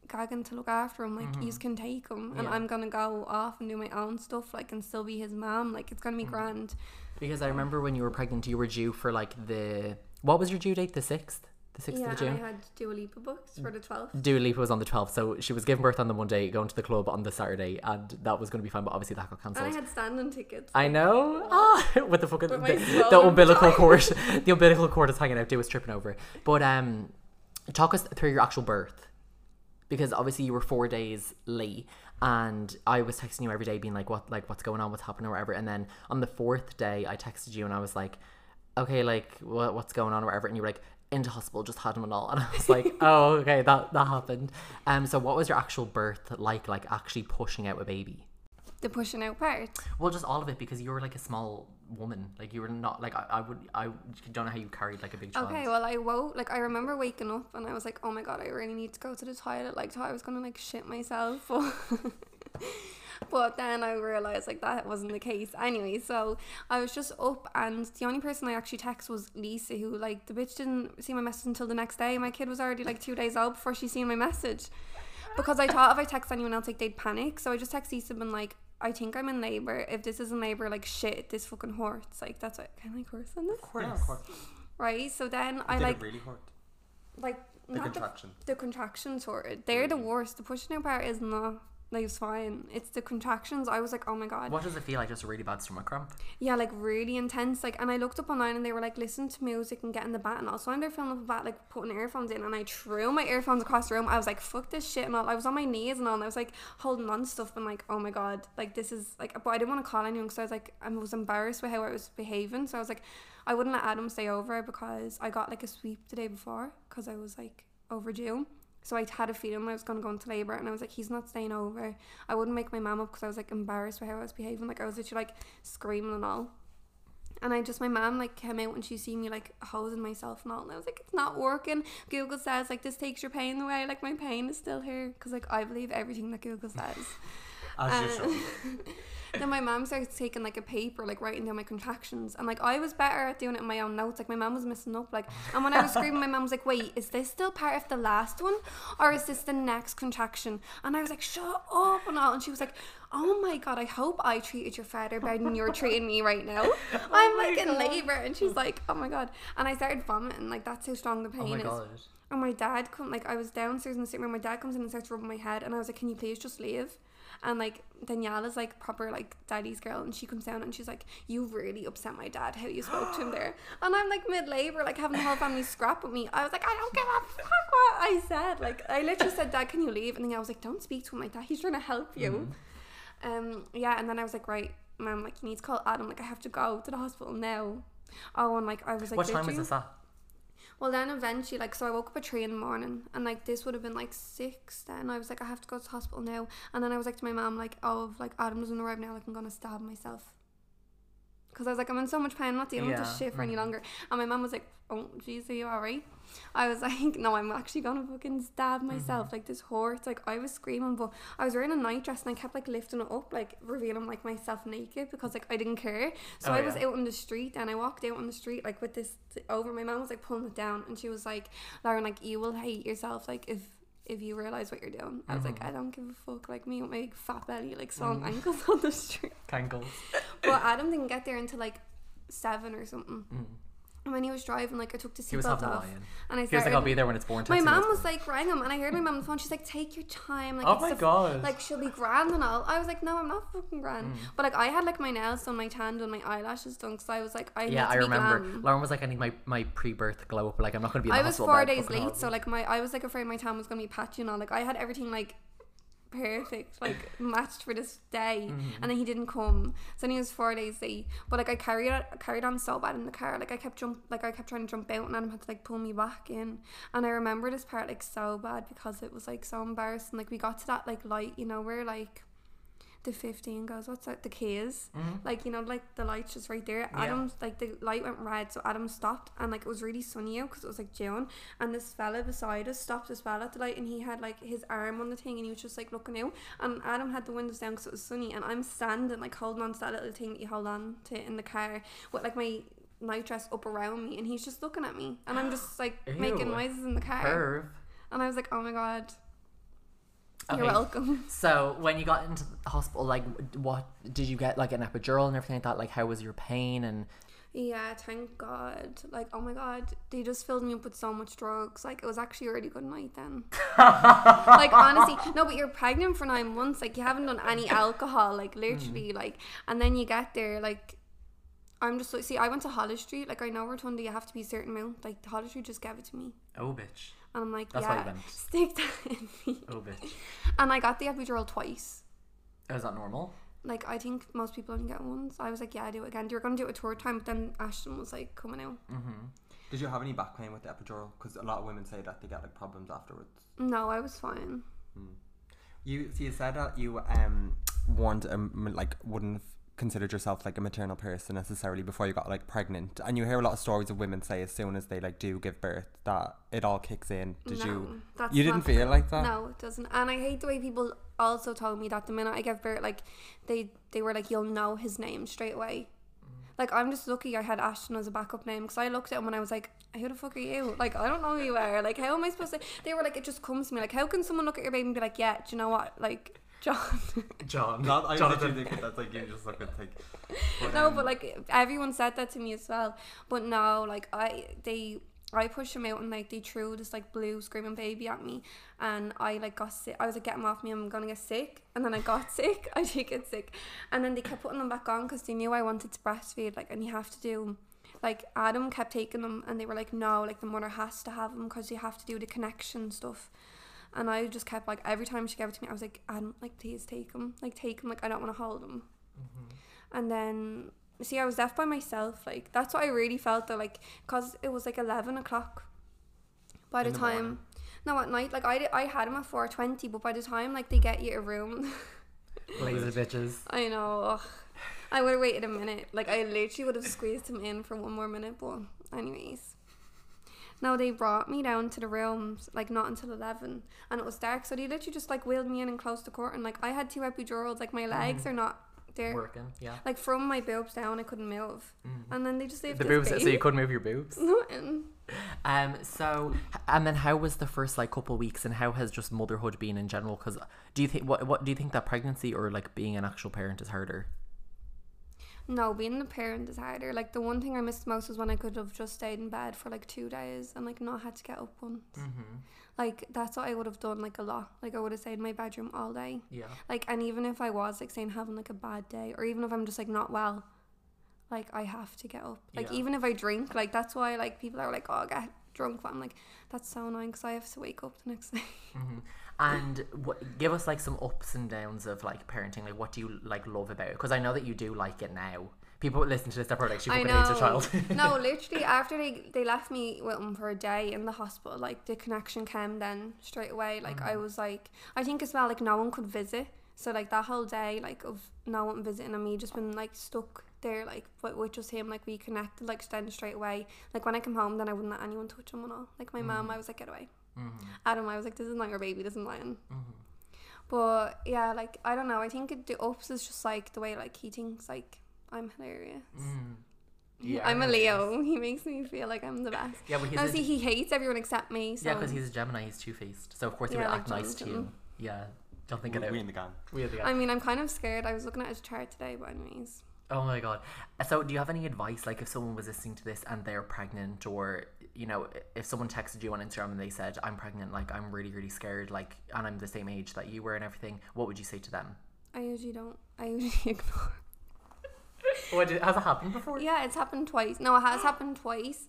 S3: gagging to look after him. Like, mm-hmm. yous can take him, and
S1: Yeah.
S3: I'm gonna go off and do my own stuff, like, and still be his mom. Like, it's gonna be mm-hmm. grand.
S1: Because I remember when you were pregnant, you were due for like the what was your due date? The sixth, the sixth
S3: yeah,
S1: of June.
S3: and I had Dua Lipa books for the 12th.
S1: Dua Lipa was on the 12th, so she was giving birth on the Monday, going to the club on the Saturday, and that was going to be fine, but obviously that got cancelled. And.
S3: I had standing tickets.
S1: I know, ah, with the fucking
S3: With
S1: the, the umbilical cord, the umbilical cord is hanging out. Dua was tripping over. But um, talk us through your actual birth, because obviously you were four days late, and I was texting you every day, being like, "What, like, what's going on? What's happening, or whatever." And then on the fourth day, I texted you, and I was like, "Okay, like, what, what's going on, or whatever?" And you were like, "Into hospital, just had him and all," and I was like, "Oh, okay, that that happened." Um, so what was your actual birth like? Like actually pushing out a baby?
S3: The pushing out part.
S1: Well, just all of it because you were like a small woman. Like you were not like I, I would I don't know how you carried like a big child.
S3: Okay, well, I woke, like, I remember waking up and I was like, oh my god, I really need to go to the toilet. Like, I was gonna, like, shit myself. but then I realized, like, that wasn't the case anyway. So I was just up, and the only person I actually text was Lisa, who, like, the bitch didn't see my message until the next day. My kid was already, like, two days old before she seen my message. Because I thought if I text anyone else, like, they'd panic. So I just text Lisa, and, like, I think I'm in labor. If this isn't labor, like, shit, this fucking hurts. Like, that's what, can I curse on this?
S2: Yeah, of course.
S3: Right? So then I,
S2: Did
S3: like,
S2: it really hurt?
S3: like
S2: The
S3: not
S2: contraction.
S3: the, the contraction sorted. They're the mm. worst. The pushing out part is not like it's fine. It's the contractions. I was like, oh my god.
S1: What does it feel like? Just a really bad stomach cramp?
S3: Yeah, like really intense. Like, and I looked up online and they were like, listen to music and get in the bat and all. So I'm there filming up a bat, like putting earphones in, and I threw my earphones across the room. I was like, fuck this shit and all. I was on my knees and all, and I was like holding on to stuff and like, oh my god, like this is like. But I didn't want to call anyone because I was like, I was embarrassed with how I was behaving. So I was like, I wouldn't let Adam stay over because I got like a sweep the day before because I was like overdue. So I had a feeling I was going to go into labour and I was like, he's not staying over. I wouldn't make my mum up because I was like embarrassed for how I was behaving. Like I was literally like screaming and all. And I just, my mum like came out and she seen me like hosing myself and all. And I was like, it's not working. Google says like this takes your pain away. Like my pain is still here. Because like I believe everything that Google says.
S2: As
S3: Uh, then my mom starts taking like a paper, like writing down my contractions, and like I was better at doing it in my own notes. Like my mom was messing up. Like, and when I was screaming, my mom was like, "Wait, is this still part of the last one, or is this the next contraction?" And I was like, "Shut up!" and all. And she was like, "Oh my god, I hope I treated your father better than you're treating me right now. I'm oh like in labor." And she's like, "Oh my god," and I started vomiting. Like that's how strong the pain
S1: Oh my
S3: is.
S1: god.
S3: And my dad come like I was downstairs in the sitting room. My dad comes in and starts rubbing my head, and I was like, "Can you please just leave?" And like Danielle is like proper like daddy's girl, and she comes down and she's like, "You really upset my dad. How you spoke to him there?" And I'm like mid labor, like having the whole family scrap with me. I was like, "I don't give a fuck what I said." Like I literally said, "Dad, can you leave?" And then I was like, "Don't speak to him like that. He's trying to help you." Um, yeah. And then I was like, "Right, mom, like you need to call Adam. Like I have to go to the hospital now." Oh, and like I was like,
S1: what time was this at?
S3: Well, then eventually, like, so I woke up at three in the morning, and like this would have been like six. Then I was like, I have to go to the hospital now, and then I was like to my mom, like, oh, if, like Adam doesn't arrive now, like I'm gonna stab myself. Because I was like, I'm in so much pain, I'm not dealing with this shit for any longer. And my mom was like, Oh, jeez, are you alright? I was like, No, I'm actually gonna fucking stab mm-hmm. myself. Like this hurts. Like I was screaming, but I was wearing a nightdress and I kept like lifting it up, like revealing like myself naked because like I didn't care. So
S1: Oh,
S3: I was
S1: yeah.
S3: out on the street and I walked out on the street like with this t- over. My mom was like pulling it down and she was like, Lauren, like you will hate yourself like if if you realize what you're doing. I was like,
S1: Mhm.
S3: I don't give a fuck. Like me with my big fat belly, like swollen ankles on the street.
S1: Ankles.
S3: But Adam didn't get there until like seven or something.
S1: Mm.
S3: When he was driving, like I took the
S1: was
S3: seatbelt
S1: having a
S3: off,
S1: lion.
S3: and I
S1: He was
S3: started.
S1: like, I'll be there when it's born.
S3: my mom was like rang him, and I heard my mom on the phone. She's like, "Take your time, like
S1: Oh
S3: it's
S1: my
S3: the-
S1: God.
S3: like she'll be grand and all." I was like, "No, I'm not fucking grand."
S1: Mm.
S3: But like I had like my nails done, my tan done, my eyelashes done, because I was like, I
S1: yeah,
S3: need to
S1: I
S3: be
S1: remember.
S3: glam.
S1: Lauren was like, I need my, my pre-birth glow up. Like, I'm not going to be in the
S3: I was
S1: hospital
S3: four
S1: bed,
S3: days
S1: fucking
S3: late, so like my I was like afraid my tan was gonna be patchy and all. Like I had everything like perfect, like matched for this day,
S1: Mm-hmm.
S3: and then he didn't come. So then he was four days late. But like I carried it, carried on so bad in the car. Like I kept jump, like I kept trying to jump out, and Adam had to like pull me back in. And I remember this part like so bad because it was like so embarrassing. Like we got to that like light, you know, where like the fifteen goes. What's that? The keys.
S1: Mhm.
S3: Like you know, like the light's just right there.
S1: Yeah.
S3: Adam's like the light went red, so Adam stopped, and like it was really sunny out because it was like June. And this fella beside us stopped as well at the light, and he had like his arm on the thing, and he was just like looking out. And Adam had the windows down because it was sunny, and I'm standing like holding on to that little thing that you hold on to in the car with like my night dress up around me, and he's just looking at me, and I'm just like making noises in the car,
S1: Perv.
S3: and I was like, oh my god, you're welcome.
S1: So when you got into the hospital, like, what did you get? Like an epidural and everything like that. Like, how was your pain? And
S3: Yeah, thank God. Like, oh my God, they just filled me up with so much drugs. Like, it was actually a really good night then. like, honestly, no, but you're pregnant for nine months. Like, you haven't done any alcohol. Like, mm. literally, like, and then you get there, like, I'm just like, see, I went to Holles Street. Like, I know Rotunda, you have to be a certain amount. Like, Holles Street just gave it to me.
S1: oh, bitch.
S3: And I'm like,
S1: That's
S3: yeah, stick that in me.
S1: Oh, bitch.
S3: And I got the epidural twice.
S1: Is that normal?
S3: Like, I think most people only get once. I was like, yeah, I do it again. You were going to do it a third time, but then Ashton was like, coming out.
S1: Mm-hmm.
S2: Did you have any back pain with the epidural? Because a lot of women say that they get like problems afterwards.
S3: No, I was fine.
S2: You so you said that you um warned um like wouldn't considered yourself like a maternal person necessarily before you got like pregnant, and you hear a lot of stories of women say as soon as they like do give birth that it all kicks in. Did
S3: no,
S2: you?
S3: That's
S2: You didn't feel like that?
S3: No, it doesn't. And I hate the way people also told me that the minute I gave birth, like they they were like, "You'll know his name straight away." Like I'm just lucky I had Ashton as a backup name because I looked at him and I was like, "Who the fuck are you?" Like I don't know who you are. Like how am I supposed to? They were like, "It just comes to me." Like how can someone look at your baby and be like, "Yeah, do you know what?" Like John.
S1: John.
S2: Not, I
S1: Jonathan.
S2: literally think that's like you just look at like.
S3: no,
S2: um,
S3: but like everyone said that to me as well. But no, like I they I pushed him out and like they threw this like blue screaming baby at me and I like got sick. I was like, get him off me, I'm gonna get sick. And then I got sick. I did get sick. And then they kept putting them back on because they knew I wanted to breastfeed. Like, and you have to do, like, Adam kept taking them and they were like, no, like the mother has to have them because you have to do the connection stuff. And I just kept like every time she gave it to me, I was like, Adam, like please take him, like take him, like I don't want to hold him. Mm-hmm. And then see, I was left by myself. Like that's what I really felt though, like because it was like eleven o'clock. By the,
S2: the
S3: time,
S2: morning?
S3: no, at night, like I did, I had him at four twenty, but by the time like they get you a room,
S1: Lazy bitches.
S3: I know. ugh, I would have waited a minute. Like I literally would have squeezed him in for one more minute. But anyways, no, they brought me down to the rooms like not until eleven, and it was dark. So they literally just like wheeled me in and closed the curtain. Like I had two epidurals. Like my legs are not there.
S1: Working, yeah.
S3: Like from my boobs down, I couldn't move, and then they just left
S1: The boobs, so you couldn't move your boobs.
S3: Nothing.
S1: Um. So, and then how was the first like couple weeks, and how has just motherhood been in general? Because do you think what what do you think that pregnancy or like being an actual parent is harder?
S3: No, being a parent is harder. Like the one thing I missed most was when I could have just stayed in bed for like two days and like not had to get up once.
S1: Mm-hmm.
S3: Like that's what I would have done like a lot. Like I would have stayed in my bedroom all day.
S1: Yeah.
S3: Like and even if I was like saying having like a bad day or even if I'm just like not well, like I have to get up. Like
S1: Yeah.
S3: even if I drink, like that's why like people are like, oh, get drunk. But I'm like, that's so annoying because I have to wake up the next day.
S1: hmm And what, give us like some ups and downs of like parenting. Like, what do you like love about it? Because I know that you do like it now. People listen to this, they're probably like, she fucking hates her child.
S3: no, literally after they they left me with him for a day in the hospital, like the connection came then straight away. Like I mm. was like, I think as well, like no one could visit. So like that whole day, like of no one visiting and me just been like stuck there, like with, with just him, like we connected, like then straight away. Like when I come home, then I wouldn't let anyone touch him at all. Like my mom, mm. I was like, get away.
S1: Mm-hmm.
S3: Adam, I was like, this is not your baby, this is mine.
S1: Mm-hmm.
S3: But yeah, like I don't know. I think it, the ups is just like the way like he thinks like I'm hilarious.
S1: Mm. Yeah,
S3: I'm a. Leo. He makes me feel like I'm the best.
S1: Yeah, but he's
S3: Now,
S1: a,
S3: see, he hates everyone except me. So
S1: yeah, because he's a Gemini. He's two faced. So of course he
S3: Yeah,
S1: would
S3: like
S1: act nice to you. Yeah, don't think
S2: We,
S1: it out.
S2: we in the gang.
S1: We had the guy.
S3: I mean, I'm kind of scared. I was looking at his chart today, but anyways.
S1: Oh my god. So do you have any advice like if someone was listening to this and they're pregnant or you know if someone texted you on Instagram and they said I'm pregnant like I'm really really scared like and I'm the same age that you were and everything what would you say to them?
S3: I usually don't. I usually ignore.
S1: What did, has it happened before?
S3: Yeah, it's happened twice. No, it has happened twice.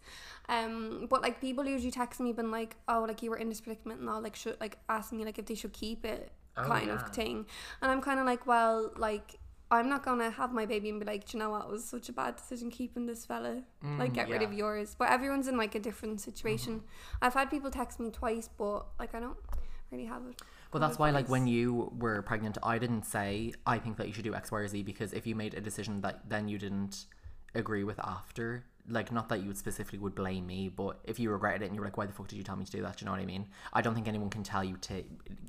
S3: Um, but like people usually text me, been like, "Oh, like you were in this predicament," and all like should like asking me like if they should keep it,
S1: Oh,
S3: kind
S1: yeah.
S3: of thing. And I'm kind of like, well, like I'm not gonna have my baby and be like, "Do you know what? It was such a bad decision keeping this fella. like,
S1: Mm,
S3: get rid of yours. But everyone's in like a different situation. I've had people text me twice, but like I don't really have it.
S1: Well, that's why, like, when you were pregnant, I didn't say I think that you should do X, Y, or Z because if you made a decision that then you didn't agree with after, like, not that you would specifically would blame me, but if you regretted it and you're like, "Why the fuck did you tell me to do that?" Do you know what I mean? I don't think anyone can tell you to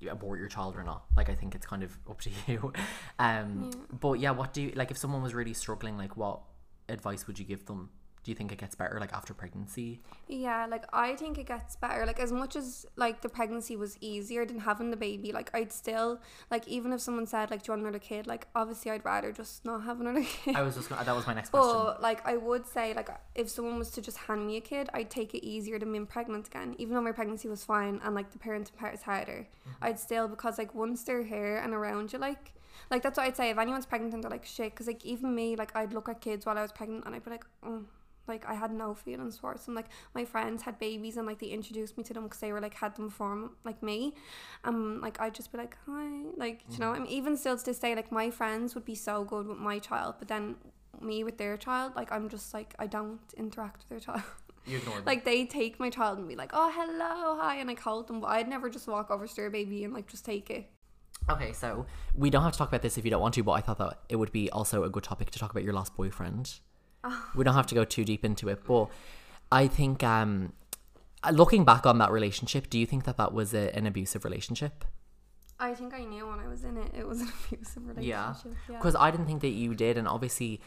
S1: abort your child or not. Like, I think it's kind of up to you. Um, but yeah, what do you like if someone was really struggling? Like, what advice would you give them? Do you think it gets better like after pregnancy?
S3: Yeah, like I think it gets better. Like as much as like the pregnancy was easier than having the baby, like I'd still like even if someone said like do you want another kid, like obviously I'd rather just not have another kid.
S1: I was just gonna, that was my next question.
S3: But like I would say like if someone was to just hand me a kid, I'd take it easier than being pregnant again. Even though my pregnancy was fine and like the parenting part is harder, mm-hmm. I'd still because like once they're here and around you, like like that's what I'd say. If anyone's pregnant and they're like shit, because like even me, like I'd look at kids while I was pregnant and I'd be like, oh. Like I had no feelings towards them. Like my friends had babies and like they introduced me to them because they were like had them before m- like me. Um, like I'd just be like hi, like you know. I mean, even still to this day, like my friends would be so good with my child, but then me with their child, like I'm just like I don't interact with their child.
S1: you ignored them.
S3: like they take my child and be like, oh hello, hi, and I hold them, but I'd never just walk over to their baby and like just take it.
S1: Okay, so we don't have to talk about this if you don't want to, but I thought that it would be also a good topic to talk about your last boyfriend. We don't have to go too deep into it, but I think um, looking back on that relationship, do you think that that was a, an abusive relationship?
S3: I think I knew when I was in it, it was an abusive relationship.
S1: Yeah,
S3: Yeah.
S1: because I didn't think that you did, and obviously,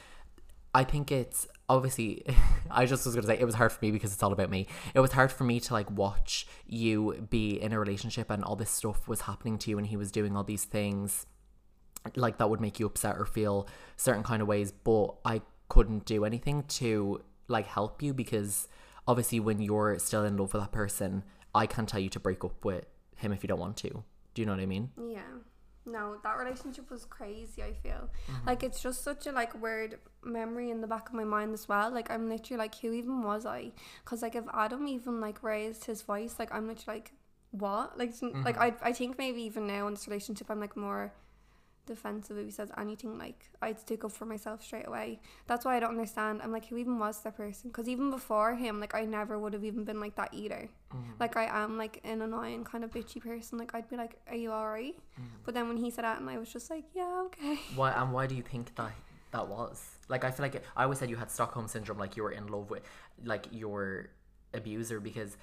S1: I think it's obviously. I just was gonna say it was hard for me because it's all about me. It was hard for me to like watch you be in a relationship and all this stuff was happening to you, and he was doing all these things, like that would make you upset or feel certain kind of ways. But I couldn't do anything to like help you because obviously when you're still in love with that person, I can't tell you to break up with him if you don't want to. Do you know what I mean?
S3: Yeah. No, that relationship was crazy, I feel. Mm-hmm. Like it's just such a like weird memory in the back of my mind as well. Like I'm literally like who even was I? Cuz like if Adam even like raised his voice, like I'm literally like what? Like s- like mm-hmm. I I think maybe even now in this relationship I'm like more defensive if he says anything like I'd stick up for myself straight away. That's why I don't understand. I'm like who even was that person? Cuz even before him like I never would have even been like that either. Mm-hmm. Like I am like an annoying kind of bitchy person. Like I'd be like, "Are you alright?" Mm-hmm. But then when he said that, and I was just like, "Yeah, okay."
S1: Why and why do you think that that was? Like I feel like I always said you had Stockholm syndrome, like you were in love with like your abuser because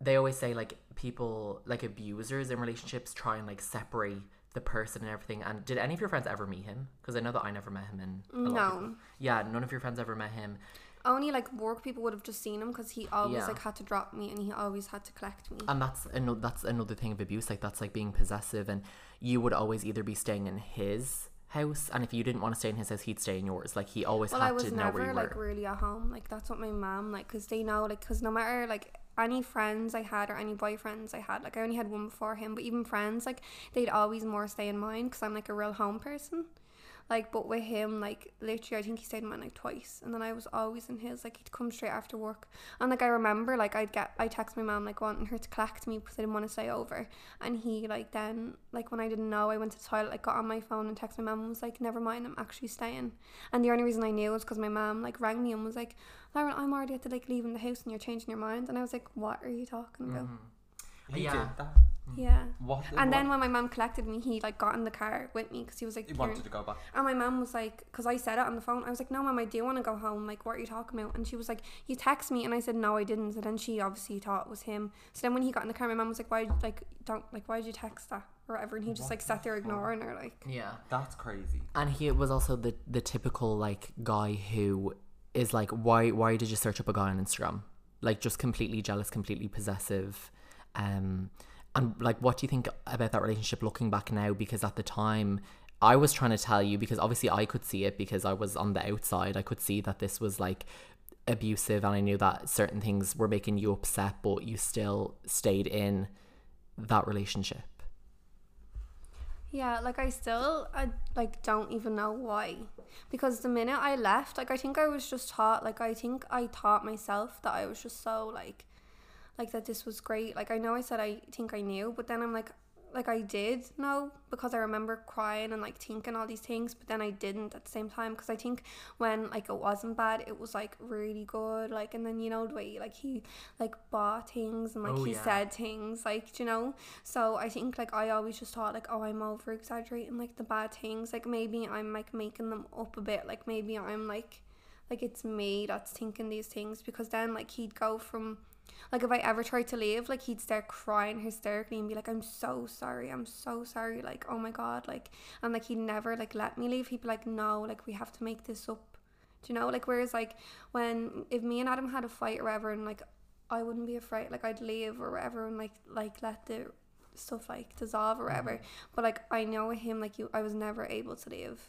S1: they always say like people like abusers in relationships try and like separate the person and everything. And did any of your friends ever meet him? Because I know that I never met him. And
S3: No.
S1: yeah, none of your friends ever met him.
S3: Only like work people would have just seen him because he always
S1: Yeah.
S3: like had to drop me and he always had to collect me.
S1: And that's another that's another thing of abuse. Like that's like being possessive, and you would always either be staying in his house, and if you didn't want to stay in his house, he'd stay in yours. Like he always
S3: well,
S1: had
S3: I was
S1: to know where
S3: never like really at home. Like that's what my mom like because they know like because no matter like any friends I had or any boyfriends I had like I only had one before him, but even friends like they'd always more stay in mine because I'm like a real home person. Like, but with him, like literally, I think he stayed in mine like twice, and then I was always in his. Like, he'd come straight after work, and like I remember, like I'd get, I text my mom like wanting her to collect me because I didn't want to stay over, and he like then like when I didn't know, I went to the toilet, like got on my phone and texted my mom and was like, never mind, I'm actually staying, and the only reason I knew was because my mom like rang me and was like, Lauren, I'm already at the like leaving the house and you're changing your mind, and I was like, what are you talking about? Mm-hmm.
S2: He
S1: Yeah.
S2: did that.
S3: Yeah.
S2: What?
S3: And then when my mom collected me, he like got in the car with me because he was like,
S2: he wanted to go back.
S3: and my mom was like, because I said it on the phone, I was like, no, mom, I do want to go home. Like, what are you talking about? And she was like, you text me. And I said, no, I didn't. So then she obviously thought it was him. So then when he got in the car, my mom was like, why, like, don't, like, why did you text that or whatever? And he just
S2: What
S3: like sat
S2: the
S3: there
S2: fuck?
S3: ignoring her, like,
S1: Yeah.
S2: That's crazy.
S1: And he was also the the typical like guy who is like, why why did you search up a guy on Instagram? Like just completely jealous, completely possessive. Um and like what do you think about that relationship looking back now? Because at the time I was trying to tell you because obviously I could see it because I was on the outside. I could see that this was like abusive and I knew that certain things were making you upset, but you still stayed in that relationship.
S3: yeah, like I still, I like don't even know why. Because the minute I left, like, I think I was just taught, like, I think I taught myself that I was just so, like, like that this was great. Like I know I said I think I knew, but then I'm like like I did know because I remember crying and like thinking all these things, but then I didn't at the same time because I think when like it wasn't bad, it was like really good. Like and then you know the way like he like bought things and like
S1: Oh,
S3: he
S1: yeah.
S3: said things like you know. So I think like I always just thought like oh I'm over exaggerating like the bad things. Like maybe I'm like making them up a bit. Like maybe I'm like like it's me that's thinking these things because then like he'd go from like if I ever tried to leave, like he'd start crying hysterically and be like, "I'm so sorry, I'm so sorry." Like, oh my god, like, and like he'd never like let me leave. He'd be like, "No, like we have to make this up." Do you know? Like, whereas like when if me and Adam had a fight or whatever, and like I wouldn't be afraid, like I'd leave or whatever, and like like let the stuff like dissolve or whatever. Mm-hmm. But like I know him, like you, I was never able to leave.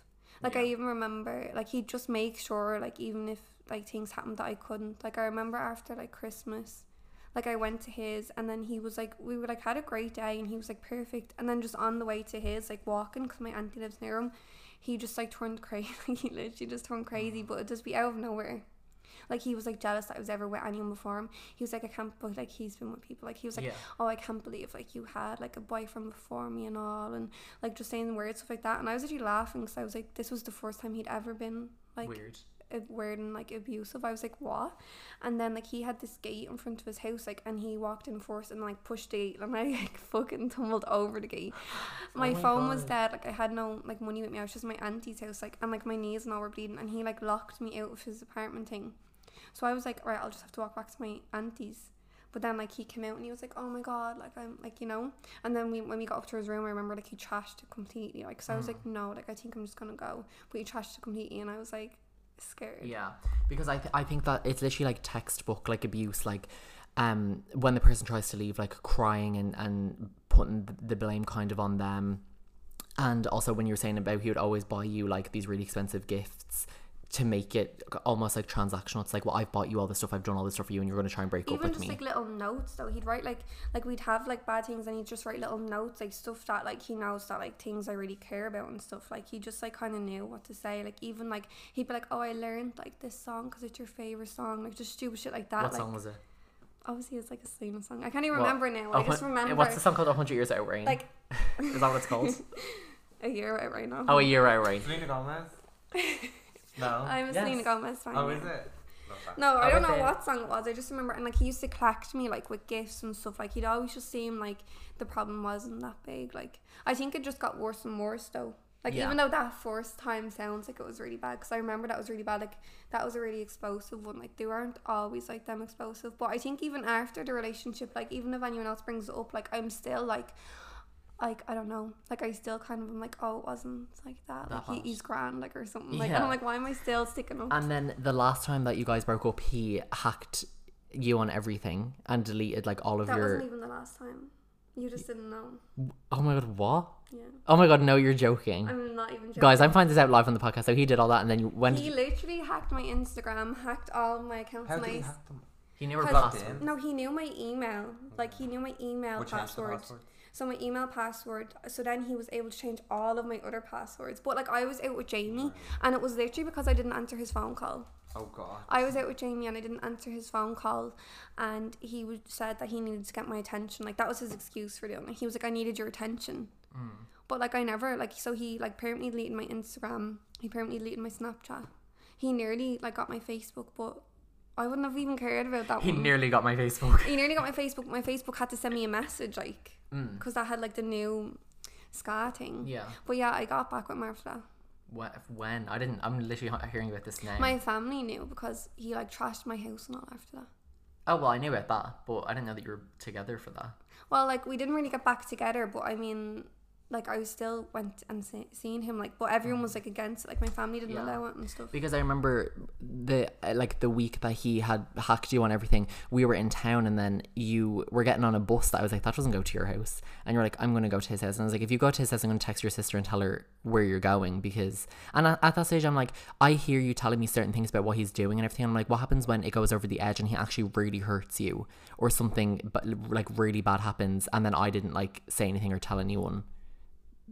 S3: Like I even remember, like he'd just make sure, like even if like things happened that I couldn't. Like I remember after like Christmas, like I went to his, and then he was like, we were like had a great day, and he was like perfect. And then just on the way to his, like walking, because my auntie lives near him, he just like turned crazy. he literally just turned crazy, mm. but it just be out of nowhere. Like he was like jealous that I was ever with anyone before him. He was like, I can't, but like he's been with people. Like he was like,
S1: yeah.
S3: oh, I can't believe like you had like a boyfriend before me and all, and like just saying weird stuff like that. And I was actually laughing because I was like, this was the first time he'd ever been like
S1: Weird.
S3: Weird and like abusive. I was like, what? And then like he had this gate in front of his house, like, and he walked in first and like pushed the gate, and I like fucking tumbled over the gate. My,
S1: Oh my
S3: phone was dead. Like I had no like money with me. I was just my auntie's house, like, and like my knees and all were bleeding, and he like locked me out of his apartment thing. So I was like, right, I'll just have to walk back to my auntie's. But then like he came out and he was like, oh my god, like I'm like you know. And then we when we got up to his room, I remember like he trashed it completely. Like so I was
S1: Mm.
S3: like, no, like I think I'm just gonna go. But he trashed it completely, and I was like scared.
S1: Yeah, because I th- I think that it's literally like textbook like abuse like um when the person tries to leave like crying and and putting the blame kind of on them and also when you were saying about he would always buy you like these really expensive gifts to make it almost like transactional. It's like, well, I've bought you all this stuff, I've done all this stuff for you, and you're going to try and break up
S3: even
S1: with
S3: just
S1: me.
S3: like little notes though he'd write like like we'd have like bad things and he'd just write little notes like stuff that like he knows that like things i really care about and stuff like he just like kind of knew what to say like even like he'd be like oh i learned like this song because it's your favorite song like just stupid shit like that
S1: what
S3: like
S1: song was it?
S3: obviously it's like a Selena song i can't even
S1: What?
S3: remember now
S1: Oh,
S3: i just remember
S1: What's the song called? 100 Years Out Rain.
S3: like
S1: Is that what it's called?
S3: a year out right now
S1: oh, A Year Out Rain.
S2: Selena Gomez. No.
S3: i'm a
S1: Yes.
S3: Selena Gomez fan
S2: Oh,
S3: yeah.
S2: is it? Love that.
S3: No, I don't know
S1: okay.
S3: what song it was. I just remember, and like he used to collect me like with gifts and stuff. Like he'd always just seem like the problem wasn't that big. Like I think it just got worse and worse though. Like
S1: Yeah.
S3: even though that first time sounds like it was really bad, because I remember that was really bad. Like that was a really explosive one. Like they weren't always like them explosive, but I think even after the relationship, like even if anyone else brings it up, like I'm still like. Like I don't know, like I still kind of am like, oh, it wasn't like that.
S1: That
S3: Like he, he's grand, like or something. Like
S1: Yeah.
S3: and I'm like, why am I still sticking up?
S1: And then the last time that you guys broke up, he hacked you on everything and deleted like all of
S3: That
S1: your.
S3: wasn't even the last time. You just didn't know.
S1: Oh my god, what?
S3: Yeah.
S1: Oh my god, no, you're joking.
S3: I'm not even joking.
S1: Guys, I'm finding this out live on the podcast. So he did all that, and then you went.
S3: He literally hacked my Instagram, hacked all my accounts.
S2: How
S3: my
S2: did you hack them?
S1: He knew her
S3: Because-
S1: password.
S3: no, he knew my email. Like he knew my email
S2: Which changed the
S3: password. So my email password. So then he was able to change all of my other passwords. But like I was out with Jamie, and it was literally because I didn't answer his phone call.
S2: Oh god.
S3: I was out with Jamie and I didn't answer his phone call, and he would, said that he needed to get my attention. Like that was his excuse for doing it. He was like, "I needed your attention," mm. but like I never like. So he like permanently deleted my Instagram. He permanently deleted my Snapchat. He nearly like got my Facebook, but I wouldn't have even cared about that
S1: He
S3: one.
S1: nearly got my Facebook.
S3: he nearly got my Facebook. My Facebook had to send me a message like
S1: Mm.
S3: because that had like the new ska thing.
S1: Yeah.
S3: But yeah, I got back with him after that.
S1: Wh- When? I didn't. I'm literally hearing about this now.
S3: My family knew because he like trashed my house and all after that.
S1: oh well, I knew about that, but I didn't know that you were together for that.
S3: Well, like we didn't really get back together, but I mean, like I still went and se- seen him. Like, but everyone was mm. like against it. Like my family didn't
S1: Yeah.
S3: allow it and stuff.
S1: Because I remember the like the week that he had hacked you on everything. We were in town, and then you were getting on a bus. That I was like, that doesn't go to your house. And you're like, I'm gonna go to his house. And I was like, if you go to his house, I'm gonna text your sister and tell her where you're going. Because and at, at that stage, I'm like, I hear you telling me certain things about what he's doing and everything. I'm like, what happens when it goes over the edge and he actually really hurts you, or something, but like really bad happens, and then I didn't like say anything or tell anyone.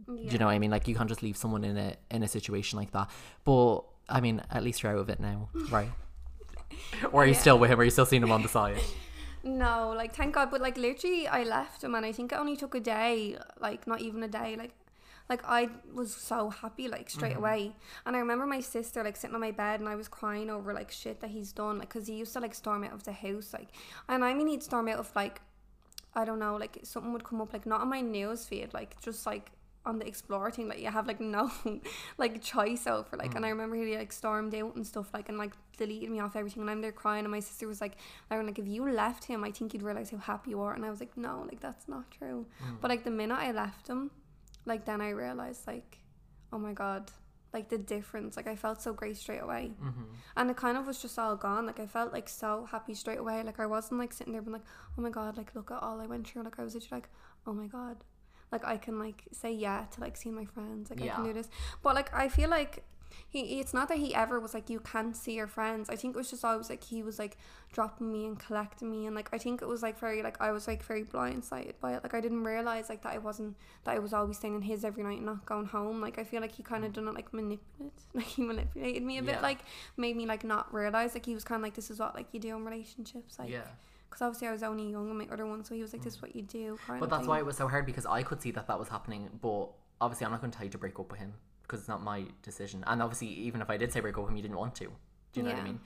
S1: Do you know what I mean? Like you can't just leave someone in a in a situation like that. But I mean, at least you're out of it now, right? or are you
S3: Yeah.
S1: still with him? Are you still seeing him on the side?
S3: No, like thank God. But like literally, I left him, and I think it only took a day. Like not even a day. Like. Like I was so happy like straight mm-hmm. away, and I remember my sister like sitting on my bed and I was crying over like shit that he's done like because he used to like storm out of the house like, and I mean he'd storm out of like, I don't know like something would come up like not on my news feed like just like on the explore thing like you have like no like choice over like and I mm. remember he like stormed out and stuff like and like deleted me off everything and I'm there crying and my sister was like Lauren like if you left him I think you'd realize how happy you are and I was like no like that's not true. Mm. But like the minute I left him like then I realized like oh my god like the difference like I felt so great straight away. Mm-hmm. And it kind of was just all gone like I felt like so happy straight away like I wasn't like sitting there being like oh my god like look at all I went through like I was literally like oh my god like I can like say yeah to like see my friends like I can do this. But like I feel like he it's not that he ever was like you can't see your friends. I think it was just always like he was like dropping me and collecting me. And like I think it was like very like I was like very blindsided by it. Like I didn't realize like that I wasn't that I was always staying in his every night and not going home. Like I feel like he kind of mm. done it like manipulate like he manipulated me a bit like made me like not realize like he was kind of like this is what like you do in relationships like
S1: yeah.
S3: Because obviously I was only young in my other one so he was like this is mm. what you do kind
S1: But
S3: of
S1: that's
S3: thing.
S1: why it was so hard because I could see that that was happening. But obviously, I'm not going to tell you to break up with him because it's not my decision. And obviously, even if I did say break up with him, you didn't want to. Do you know what I mean?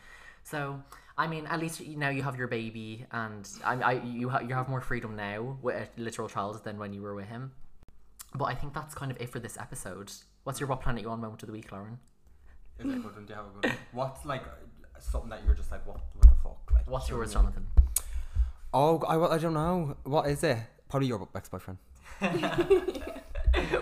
S1: So, I mean, at least you- now you have your baby, and I, I you have you have more freedom now with a literal child than when you were with him. But I think that's kind of it for this episode. What's your what planet you on moment of the week, Lauren?
S2: Is it a good one? Do you have a good one? What's like something that you're just like, what, what the fuck? Like,
S1: What's
S2: do you
S1: yours,
S2: what I?
S1: Jonathan?
S2: Oh, I, I don't know. What is it? Probably your ex boyfriend.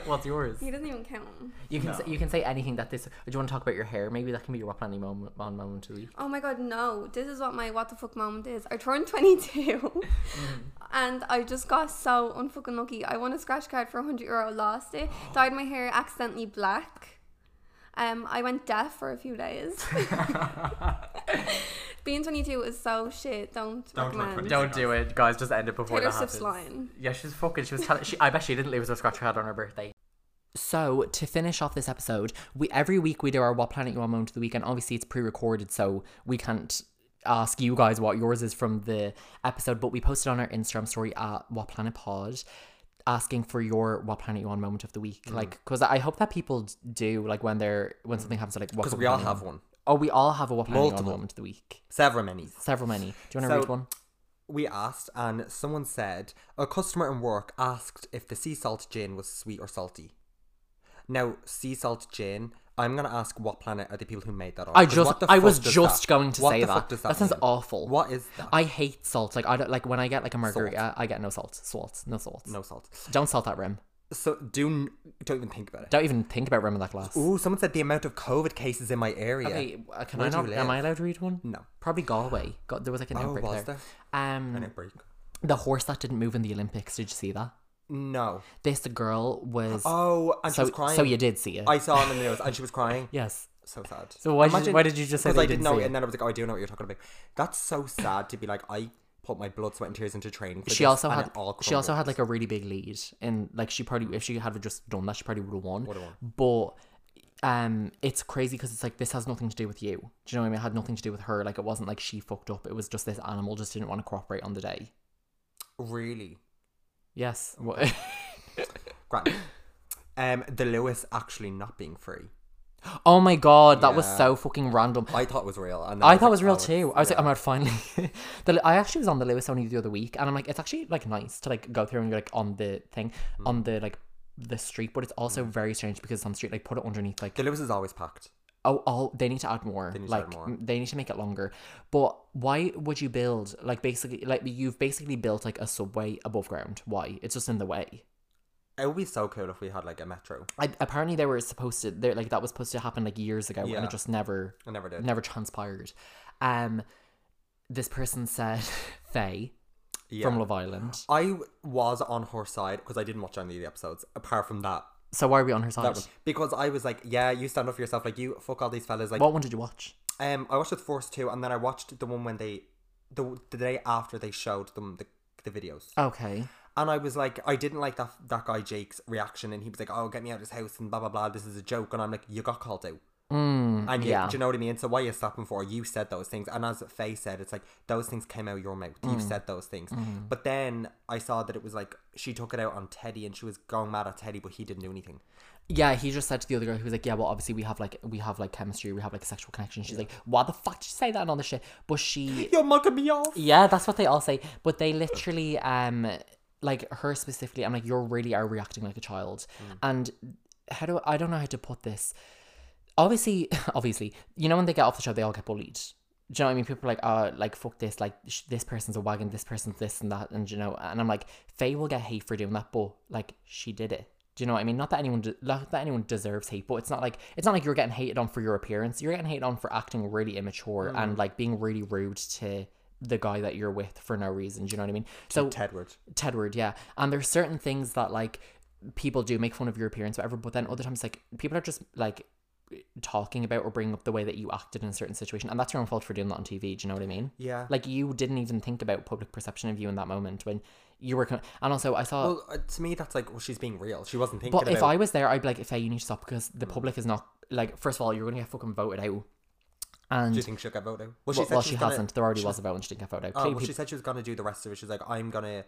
S1: What's yours?
S3: he doesn't even count
S1: You can
S2: No.
S1: say, you can say anything that this. Do you want to talk about your hair? Maybe that can be your what planet moment on moment of the week.
S3: Oh my god, no. This is what my what the fuck moment is. I turned 22 and I just got so unfucking lucky. I won a scratch card for 100 euro, lost it, dyed my hair accidentally black. Um, I went deaf for a few days. Being 22 is so shit. Don't,
S2: Don't work
S3: recommend.
S1: Don't do it, guys. Just end it before
S3: Taylor
S1: that
S3: Swift's
S1: happens.
S3: lying.
S1: Yeah, she's fucking. She was telling. She, I bet she didn't leave us a scratch her head on her birthday. So to finish off this episode, we every week we do our what planet you on moment of the week, and obviously it's pre-recorded, so we can't ask you guys what yours is from the episode. But we posted on our Instagram story at what planet pod, asking for your what planet you want moment of the week.
S2: Mm.
S1: Like, because I hope that people do like when they're when something happens, they're like what
S2: Because we all have one.
S1: Oh, we all have a what planet
S2: Multiple.
S1: moment of the week.
S2: Several many.
S1: Several many. Do you want to read one?
S2: We asked, and someone said a customer in work asked if the sea salt gin was sweet or salty. Now, sea salt gin. I'm gonna ask what planet are the people who made that? On?
S1: I just I was just
S2: that-
S1: going to
S2: what
S1: say
S2: the
S1: that.
S2: fuck does
S1: that sounds
S2: mean?
S1: awful.
S2: What is that?
S1: I hate salt. Like I don't like when I get like a margarita, I get no salt. Salt, no salt.
S2: no salt.
S1: Don't salt that rim.
S2: So do n- don't even think about it.
S1: Don't even think about rim in that glass.
S2: Ooh, someone said the amount of COVID cases in my area.
S1: Okay, uh, can
S2: Where
S1: I
S2: do you
S1: not? Am? I allowed to read one?
S2: No.
S1: Probably Galway. Got there was like an
S2: Oh,
S1: outbreak
S2: was
S1: there. Um,
S2: An outbreak.
S1: the horse that didn't move in the Olympics. Did you see that?
S2: No.
S1: This girl was.
S2: Oh, and she
S1: so
S2: was crying.
S1: so you did see it.
S2: I saw it on the news, and she was crying.
S1: yes.
S2: So sad.
S1: So why did you- why did you just say
S2: Because
S1: that
S2: I
S1: you
S2: didn't
S1: didn't
S2: know,
S1: see it?
S2: and then I was like, oh, I do know what you're talking about. That's so sad to be like, I put my blood, sweat, and tears into training. For
S1: She also had
S2: all
S1: she also had like a really big lead, and like she probably if she had just done that, she probably would have won.
S2: Won.
S1: But um, it's crazy because it's like this has nothing to do with you. Do you know what I mean? It had nothing to do with her. Like it wasn't like she fucked up. It was just this animal just didn't want to cooperate on the day.
S2: really
S1: Yes. What?
S2: grand. Um, the Luas actually not being free.
S1: Oh my god, that was
S2: Yeah.
S1: so fucking random.
S2: I thought it was real, and then
S1: I thought it was real
S2: oh,
S1: too.
S2: it's-
S1: I was like,
S2: yeah.
S1: I'm out finally. the, I actually was on the Luas only the other week, and I'm like, it's actually like nice to like go through and you're like on the thing
S2: Hmm.
S1: on the like the street, but it's also very strange because it's on the street. Like put it underneath like
S2: The Luas is always packed.
S1: Oh, oh, they need to add more.
S2: They need to
S1: like
S2: add more.
S1: m- they need to make it longer. But why would you build like basically like you've basically built like a subway above ground? Why? It's just in the way.
S2: It would be so cool if we had like a metro.
S1: I, apparently they were supposed to. They like that was supposed to happen like years ago, and it just never,
S2: I never did.
S1: never transpired. Um, this person said Faye
S2: Yeah.
S1: from Love Island.
S2: I was on her side because I didn't watch any of the episodes. Apart from that,
S1: So why are we on her side?
S2: that one. because I was like, yeah, you stand up for yourself. Like you, fuck all these fellas. Like,
S1: what one did you watch?
S2: um, I watched the first two, and then I watched the one when they, the the day after they showed them the the videos.
S1: Okay.
S2: And I was like, I didn't like that that guy Jake's reaction, and he was like, "Oh, get me out of this house," and blah blah blah. This is a joke, and I'm like, "You got called out."
S1: Mm,
S2: And you,
S1: yeah.
S2: do you know what I mean? So why are you stopping for? You said those things, and as Faye said, it's like those things came out of your mouth. You
S1: Mm.
S2: said those things,
S1: Mm-hmm.
S2: but then I saw that it was like she took it out on Teddy, and she was going mad at Teddy, but he didn't do anything.
S1: Yeah, he just said to the other girl, he was like, "Yeah, well, obviously we have like we have like chemistry, we have like a sexual connection." She's like, "Why the fuck did you say that and all this shit?" But she,
S2: You're mugging me off.
S1: yeah, that's what they all say. But they literally, um, like her specifically, I'm like, "You're really are reacting like a child," mm. and how do I don't know how to put this. Obviously, obviously, you know when they get off the show, they all get bullied. Do you know what I mean? People are like, oh, like fuck this, like sh- this person's a wagon, this person's this and that, and you know, and I'm like, Faye will get hate for doing that, but like she did it. Do you know what I mean? Not that anyone, de- not that anyone deserves hate, but it's not like it's not like you're getting hated on for your appearance. You're getting hated on for acting really immature and mm. like being really rude to the guy that you're with for no reason. Do you know what I mean? So
S2: Tedward.
S1: Tedward, yeah. And there's certain things that like people do make fun of your appearance, whatever. But then other times, like people are just like talking about or bringing up the way that you acted in a certain situation, and that's your own fault for doing that on TV. Do you know what I mean?
S2: Yeah.
S1: Like you didn't even think about public perception of you in that moment when you were. Con- and also, I saw.
S2: Well, uh, to me, that's like, well, she's being real. She wasn't thinking
S1: but if. I was there, I'd be like, Faye, you need to stop because the public is not like. First of all, you're gonna get fucking voted out. And
S2: do you think she'll get voted? Well,
S1: well,
S2: said
S1: well,
S2: she
S1: she
S2: gonna-
S1: hasn't. There already
S2: she
S1: was a vote and she didn't get voted.
S2: Oh,
S1: Clearly
S2: well, she said she was gonna do the rest of it. She's like, I'm gonna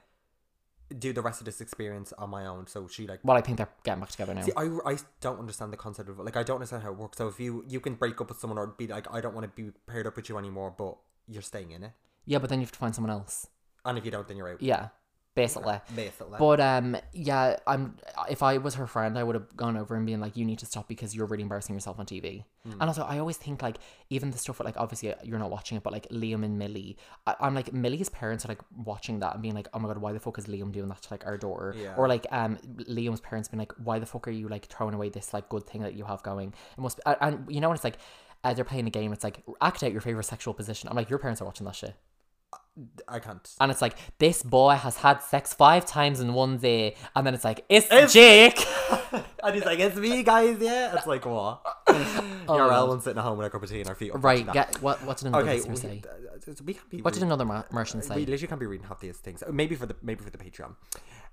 S2: do the rest of this experience on my own. So she like.
S1: well, I think they're getting back together now.
S2: See, I, I don't understand the concept of. Like, I don't understand how it works. So if you you can break up with someone or be like, I don't want to be paired up with you anymore, but you're staying in it,
S1: yeah, but then you have to find someone else.
S2: and if you don't, then you're out.
S1: Yeah, basically.
S2: Basically.
S1: But um, yeah, I'm. If I was her friend, I would have gone over and been like, "You need to stop because you're really embarrassing yourself on TV." And also, I always think like even the stuff with like obviously you're not watching it, but like Liam and Millie, I, I'm like Millie's parents are like watching that and being like, "Oh my god, why the fuck is Liam doing that to like our daughter?"
S2: Yeah.
S1: Or like um Liam's parents being like, "Why the fuck are you like throwing away this like good thing that you have going?" It must. Be, and- and you know when it's like. Uh, they're playing a game. It's like act out your favorite sexual position. I'm like, your parents are watching that shit.
S2: I can't.
S1: And it's like, this boy has had sex five times in one day. And then it's like, it's,
S2: It's-
S1: Jake.
S2: and he's like, it's me, guys. Yeah. It's like what? You're Yarel sitting at home with a cup of tea and our feet up.
S1: Right,
S2: that.
S1: get what? What did another
S2: Okay,
S1: listener
S2: we,
S1: say?
S2: uh, we can't be.
S1: What did
S2: reading-
S1: another mer- say?
S2: We literally can't be reading half these things. Maybe for the maybe for the Patreon.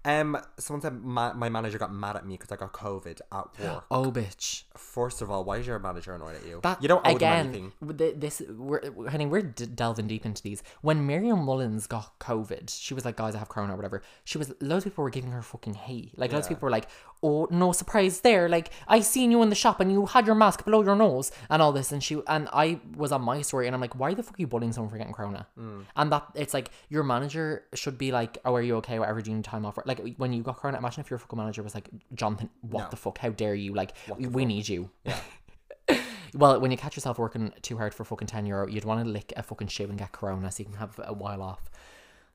S2: Um, someone said my, my manager got mad at me because I got COVID at work.
S1: Oh, bitch.
S2: First of all, why is your manager annoyed at you?
S1: That
S2: you don't owe
S1: again.
S2: them anything.
S1: This we're honey, we're d- delving deep into these. When Miriam Mullins got COVID, she was like, "Guys, I have corona or whatever." She was loads of people were giving her fucking hate. Like loads of people were like, "Oh, no surprise there! Like I seen you in the shop and you had your mask below your nose and all this." And she and I was on my story and I'm like, "Why the fuck are you bullying someone for getting corona?"
S2: Mm.
S1: And that it's like your manager should be like, "Oh, are you okay? Whatever, do you need time off?" Like when you got corona, imagine if your fucking manager was like, "Jonathan, what
S2: No.
S1: the fuck? How dare you? Like we, we need you."
S2: Yeah.
S1: Well, when you catch yourself working too hard for fucking 10 euro, you'd want to lick a fucking shoe and get corona so you can have a while off.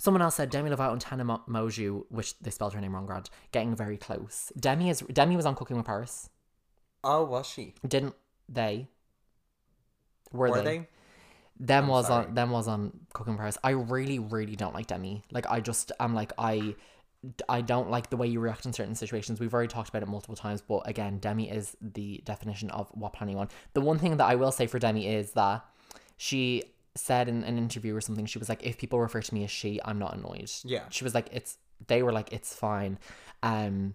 S1: Someone else said Demi Lovato and Tana Mo- Moju, which they spelled her name wrong, Grad, getting very close. Demi is Demi was on Cooking with Paris.
S2: Oh, was she?
S1: Didn't they? Were,
S2: Were
S1: they?
S2: they?
S1: Them
S2: I'm
S1: was
S2: sorry.
S1: on them was on Cooking with Paris. I really, really don't like Demi. Like I just I'm like I I don't like the way you react in certain situations. We've already talked about it multiple times, but again, Demi is the definition of what planning want. The one thing that I will say for Demi is that she said in an interview or something, she was like, if people refer to me as she, I'm not annoyed.
S2: Yeah.
S1: She was like, it's they were like, it's fine. Um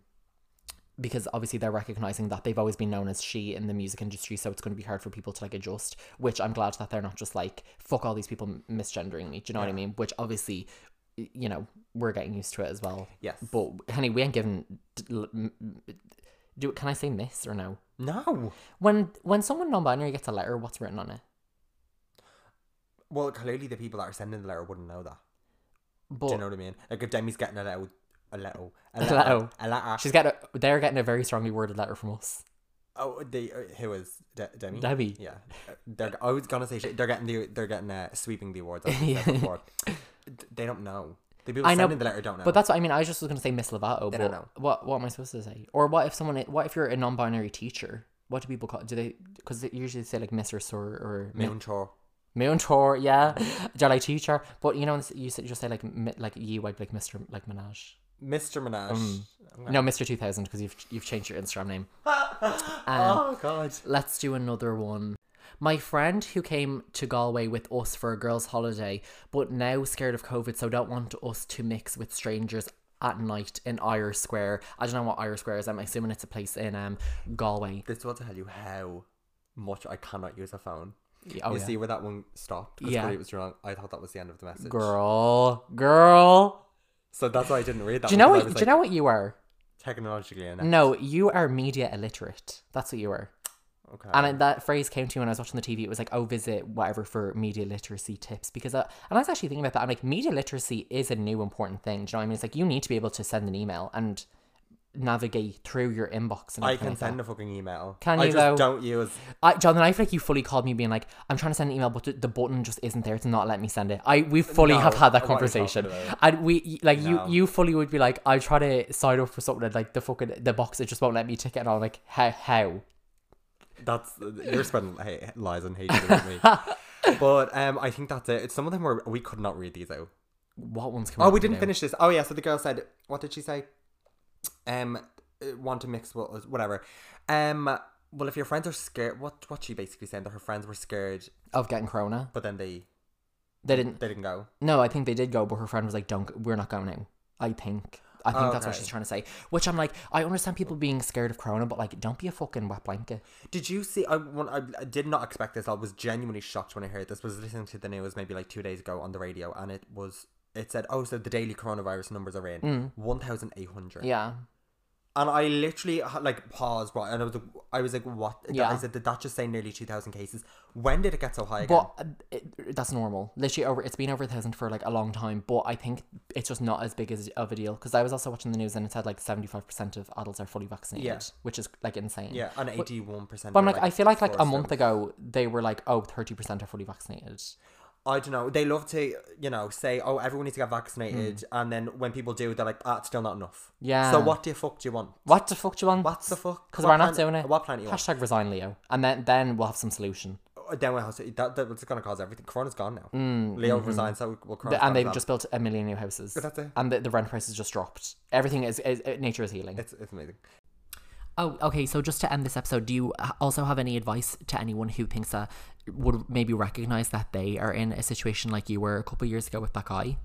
S1: because obviously they're recognizing that they've always been known as she in the music industry, so it's going to be hard for people to like adjust. Which I'm glad that they're not just like fuck all these people misgendering me. Do you know what I mean? Which obviously, you know, we're getting used to it as well.
S2: Yes.
S1: But honey, we ain't given. d- l- m- m- Do can I say miss or no?
S2: No.
S1: When when someone non-binary gets a letter, what's written on it?
S2: Well, clearly the people that are sending the letter wouldn't know that.
S1: But
S2: Do you know what I mean? Like if Demi's getting a letter, a letter, a
S1: letter.
S2: letter, a letter.
S1: she's getting a, they're getting a very strongly worded letter from us.
S2: Oh, they uh, who is De- Demi?
S1: Debbie.
S2: Yeah, they're. I was gonna say. They're getting the. They're getting uh, sweeping the awards.
S1: Yeah.
S2: said before. D- They don't know. The people
S1: I know,
S2: sending the letter don't know.
S1: But that's what I mean. I was just going to say Miss Lovato.
S2: They
S1: but
S2: don't know.
S1: What what am I supposed to say? Or what if someone? What if you're a non-binary teacher? What do people call? Do they? Because they usually say like Miss or Sir or Mi-
S2: Moon
S1: tour, yeah. Like teacher? But you know, you just say like like you like like Mr. like Minaj.
S2: Mr. Minaj. I'm
S1: No, Mr. Two Thousand because you've you've changed your Instagram name. Um,
S2: oh God.
S1: Let's do another one. My friend who came to Galway with us for a girls' holiday, but now scared of COVID, so don't want us to mix with strangers at night in Irish Square. I don't know what Irish Square is. I'm assuming it's a place in um Galway.
S2: This will tell you how much I cannot use a phone.
S1: Oh,
S2: you
S1: yeah.
S2: see where that one stopped?
S1: Yeah.
S2: it was wrong. I thought that was the end of the message.
S1: Girl, girl.
S2: So that's why I didn't read that.
S1: Do you know what?
S2: I
S1: Do you know what you are?
S2: technologically inept.
S1: No, you are media illiterate. That's what you are.
S2: Okay.
S1: And I, that phrase came to me when I was watching the TV. It was like, "Oh, visit whatever for media literacy tips." Because, uh, and I was actually thinking about that. I'm like, media literacy is a new important thing. Do you know what I mean? It's like you need to be able to send an email and navigate through your inbox. And
S2: I can
S1: like
S2: send
S1: that.
S2: a fucking email.
S1: Can
S2: I
S1: you,
S2: just
S1: though?
S2: don't use.
S1: I, Jonathan, I feel like you fully called me being like, "I'm trying to send an email, but the, the button just isn't there to not let me send it." I we fully
S2: No,
S1: have had that conversation. And we like
S2: No.
S1: you you fully would be like, "I try to sign up for something and like the fucking the box it just won't let me tick it." And I'm like, "How how?"
S2: That's you're spreading hey, lies and hate with me. but um, I think that's it. Some of them were we could not read these out.
S1: What ones? Can
S2: Oh, we didn't
S1: now?
S2: finish this. Oh yeah. So the girl said, "What did she say?" Um, uh, want to mix with whatever. Um, well, if your friends are scared, what what she basically saying that her friends were scared,
S1: of getting corona.
S2: but then they
S1: They didn't.
S2: they didn't go.
S1: No, I think they did go, but her friend was like, "Don't, we're not going now." I think. I think that's what she's trying to say. Which I'm like, I understand people being scared of corona, but like, don't be a fucking wet blanket.
S2: Did you see? I, when, I I did not expect this. I was genuinely shocked when I heard this. Was listening to the news maybe like two days ago on the radio, and it was it said, "Oh, so the daily coronavirus numbers are in one thousand eight hundred.
S1: Mm. Yeah.
S2: And I literally like paused, right? And I was like, I was like, what?
S1: Yeah.
S2: I said, did that just say nearly two thousand cases? When did it get so high again?
S1: But uh, it, that's normal. Literally over. It's been over a thousand for like a long time, but I think it's just not as big as of a deal. Because I was also watching the news and it said like seventy five percent of adults are fully vaccinated,
S2: Yeah.
S1: which is like insane.
S2: yeah, and eighty-one percent.
S1: But I'm like, I feel like like a month ago they were like, oh, 30 percent are fully vaccinated.
S2: I don't know. They love to, you know, say, "Oh, everyone needs to get vaccinated," and then when people do, they're like, "Ah, it's still not enough."
S1: Yeah.
S2: So what the fuck do you want?
S1: What the fuck do you want?
S2: What's the fuck?
S1: Because we're not doing it.
S2: What plan do you want?
S1: Hashtag resign Leo, and then then we'll have some solution.
S2: Then we'll have to, that, that's going to cause everything. Corona's gone now. Leo resigned, so we'll
S1: Mm, The- and they've just built a million new houses.
S2: That's it.
S1: And the, the rent prices just dropped. Everything is, is, uh, nature is healing.
S2: It's, it's amazing.
S1: Oh, okay. So just to end this episode, do you also have any advice to anyone who thinks that would maybe recognize that they are in a situation like you were a couple years ago with that guy?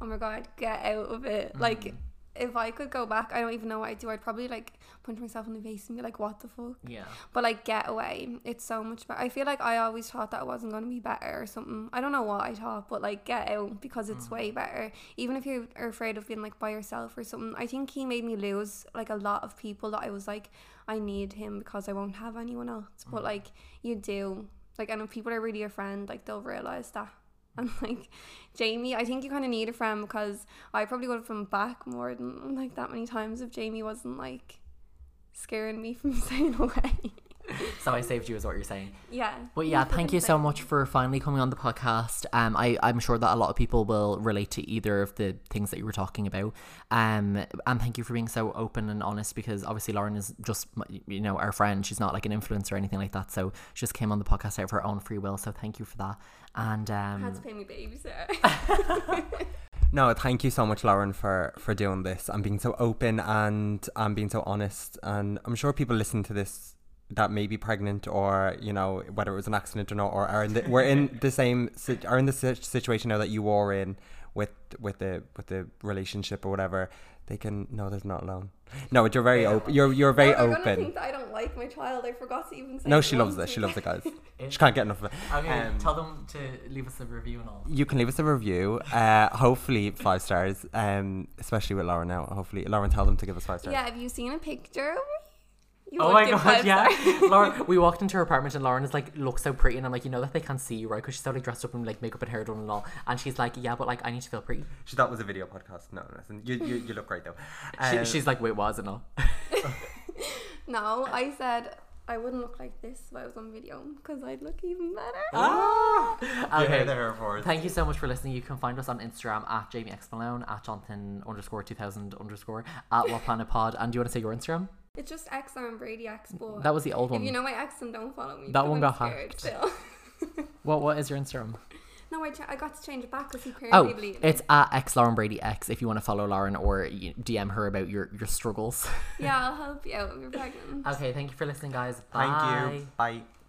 S3: oh my god, get out of it.
S1: Mm.
S3: Like, if I could go back, I don't even know what I'd do. I'd probably like punch myself in the face and be like, what the fuck?
S1: Yeah.
S3: But like, get away. It's so much better. I feel like I always thought that it wasn't going to be better or something. I don't know what I thought, but like, get out because it's mm. way better. Even if you are afraid of being like by yourself or something. I think he made me lose like a lot of people that I was like, I need him because I won't have anyone else. But mm. like, you do. Like, and if people are really your friend, like, they'll realize that. And like Jamie, I think you kind of need a friend because I probably would have been back more than like that many times if Jamie wasn't like scaring me from staying away.
S1: So I saved you, is what you're saying.
S3: yeah.
S1: But yeah, thank you so much for finally coming on the podcast. Um, I I'm sure that a lot of people will relate to either of the things that you were talking about. Um, and thank you for being so open and honest because obviously Lauren is just you know our friend. She's not like an influencer or anything like that. So she just came on the podcast out of her own free will. So thank you for that. And
S3: I
S1: um,
S3: had to pay me babysitter.
S2: No, thank you so much, Lauren, for for doing this and being so open and and being so honest. And I'm sure people listen to this that may be pregnant or you know whether it was an accident or not, or are in the, we're in the same are in the situation now that you are in with with the with the relationship or whatever. They can no, they're not alone. No, but you're very open. You're you're very
S3: Oh,
S2: open.
S3: think that I don't like my child. I forgot to even say.
S2: No, she loves
S3: once.
S2: this. She loves it, guys. She can't get enough of it.
S1: okay,
S2: Um,
S1: tell them to leave us a review and all.
S2: You can leave us a review. Uh, hopefully five stars. Um, especially with Lauren now. Hopefully, Lauren, tell them to give us five stars.
S3: Yeah, have you seen a picture of me? You
S1: Oh my god,
S3: five
S1: yeah. Lauren, we walked into her apartment and Lauren is like, looks so pretty, and I'm like, you know that they can't see you, right? Because she's so like dressed up in like makeup and hair done and all. And she's like, yeah, but like I need to feel pretty.
S2: She thought it was a video podcast. No, listen, you you, you look great though.
S1: She,
S2: Um,
S1: she's like, wait, was it not?
S3: no, I said I wouldn't look like this if I was on video because I'd look even better.
S2: ah, you
S1: Okay.
S2: heard the hair for us.
S1: Thank you so much for listening. You can find us on Instagram at Jamie X Malone, at Jonathan underscore 2000 underscore, at What Planet Pod. And do you want to say your Instagram?
S3: It's just X and Brady X, but
S1: That was the old one.
S3: if
S1: one.
S3: you know my ex, then don't follow me.
S1: That
S3: because
S1: one
S3: I'm
S1: got
S3: scared
S1: hacked.
S3: Still.
S1: what What is your Instagram?
S3: no, I, ch- I got to change it back because he
S1: Oh,
S3: deleted
S1: it's at X Lauren Brady X if you want to follow Lauren or DM her about your, your struggles.
S3: Yeah, I'll help you out if you're pregnant.
S1: okay, thank you for listening, guys.
S2: Thank
S1: Bye.
S2: you. Bye.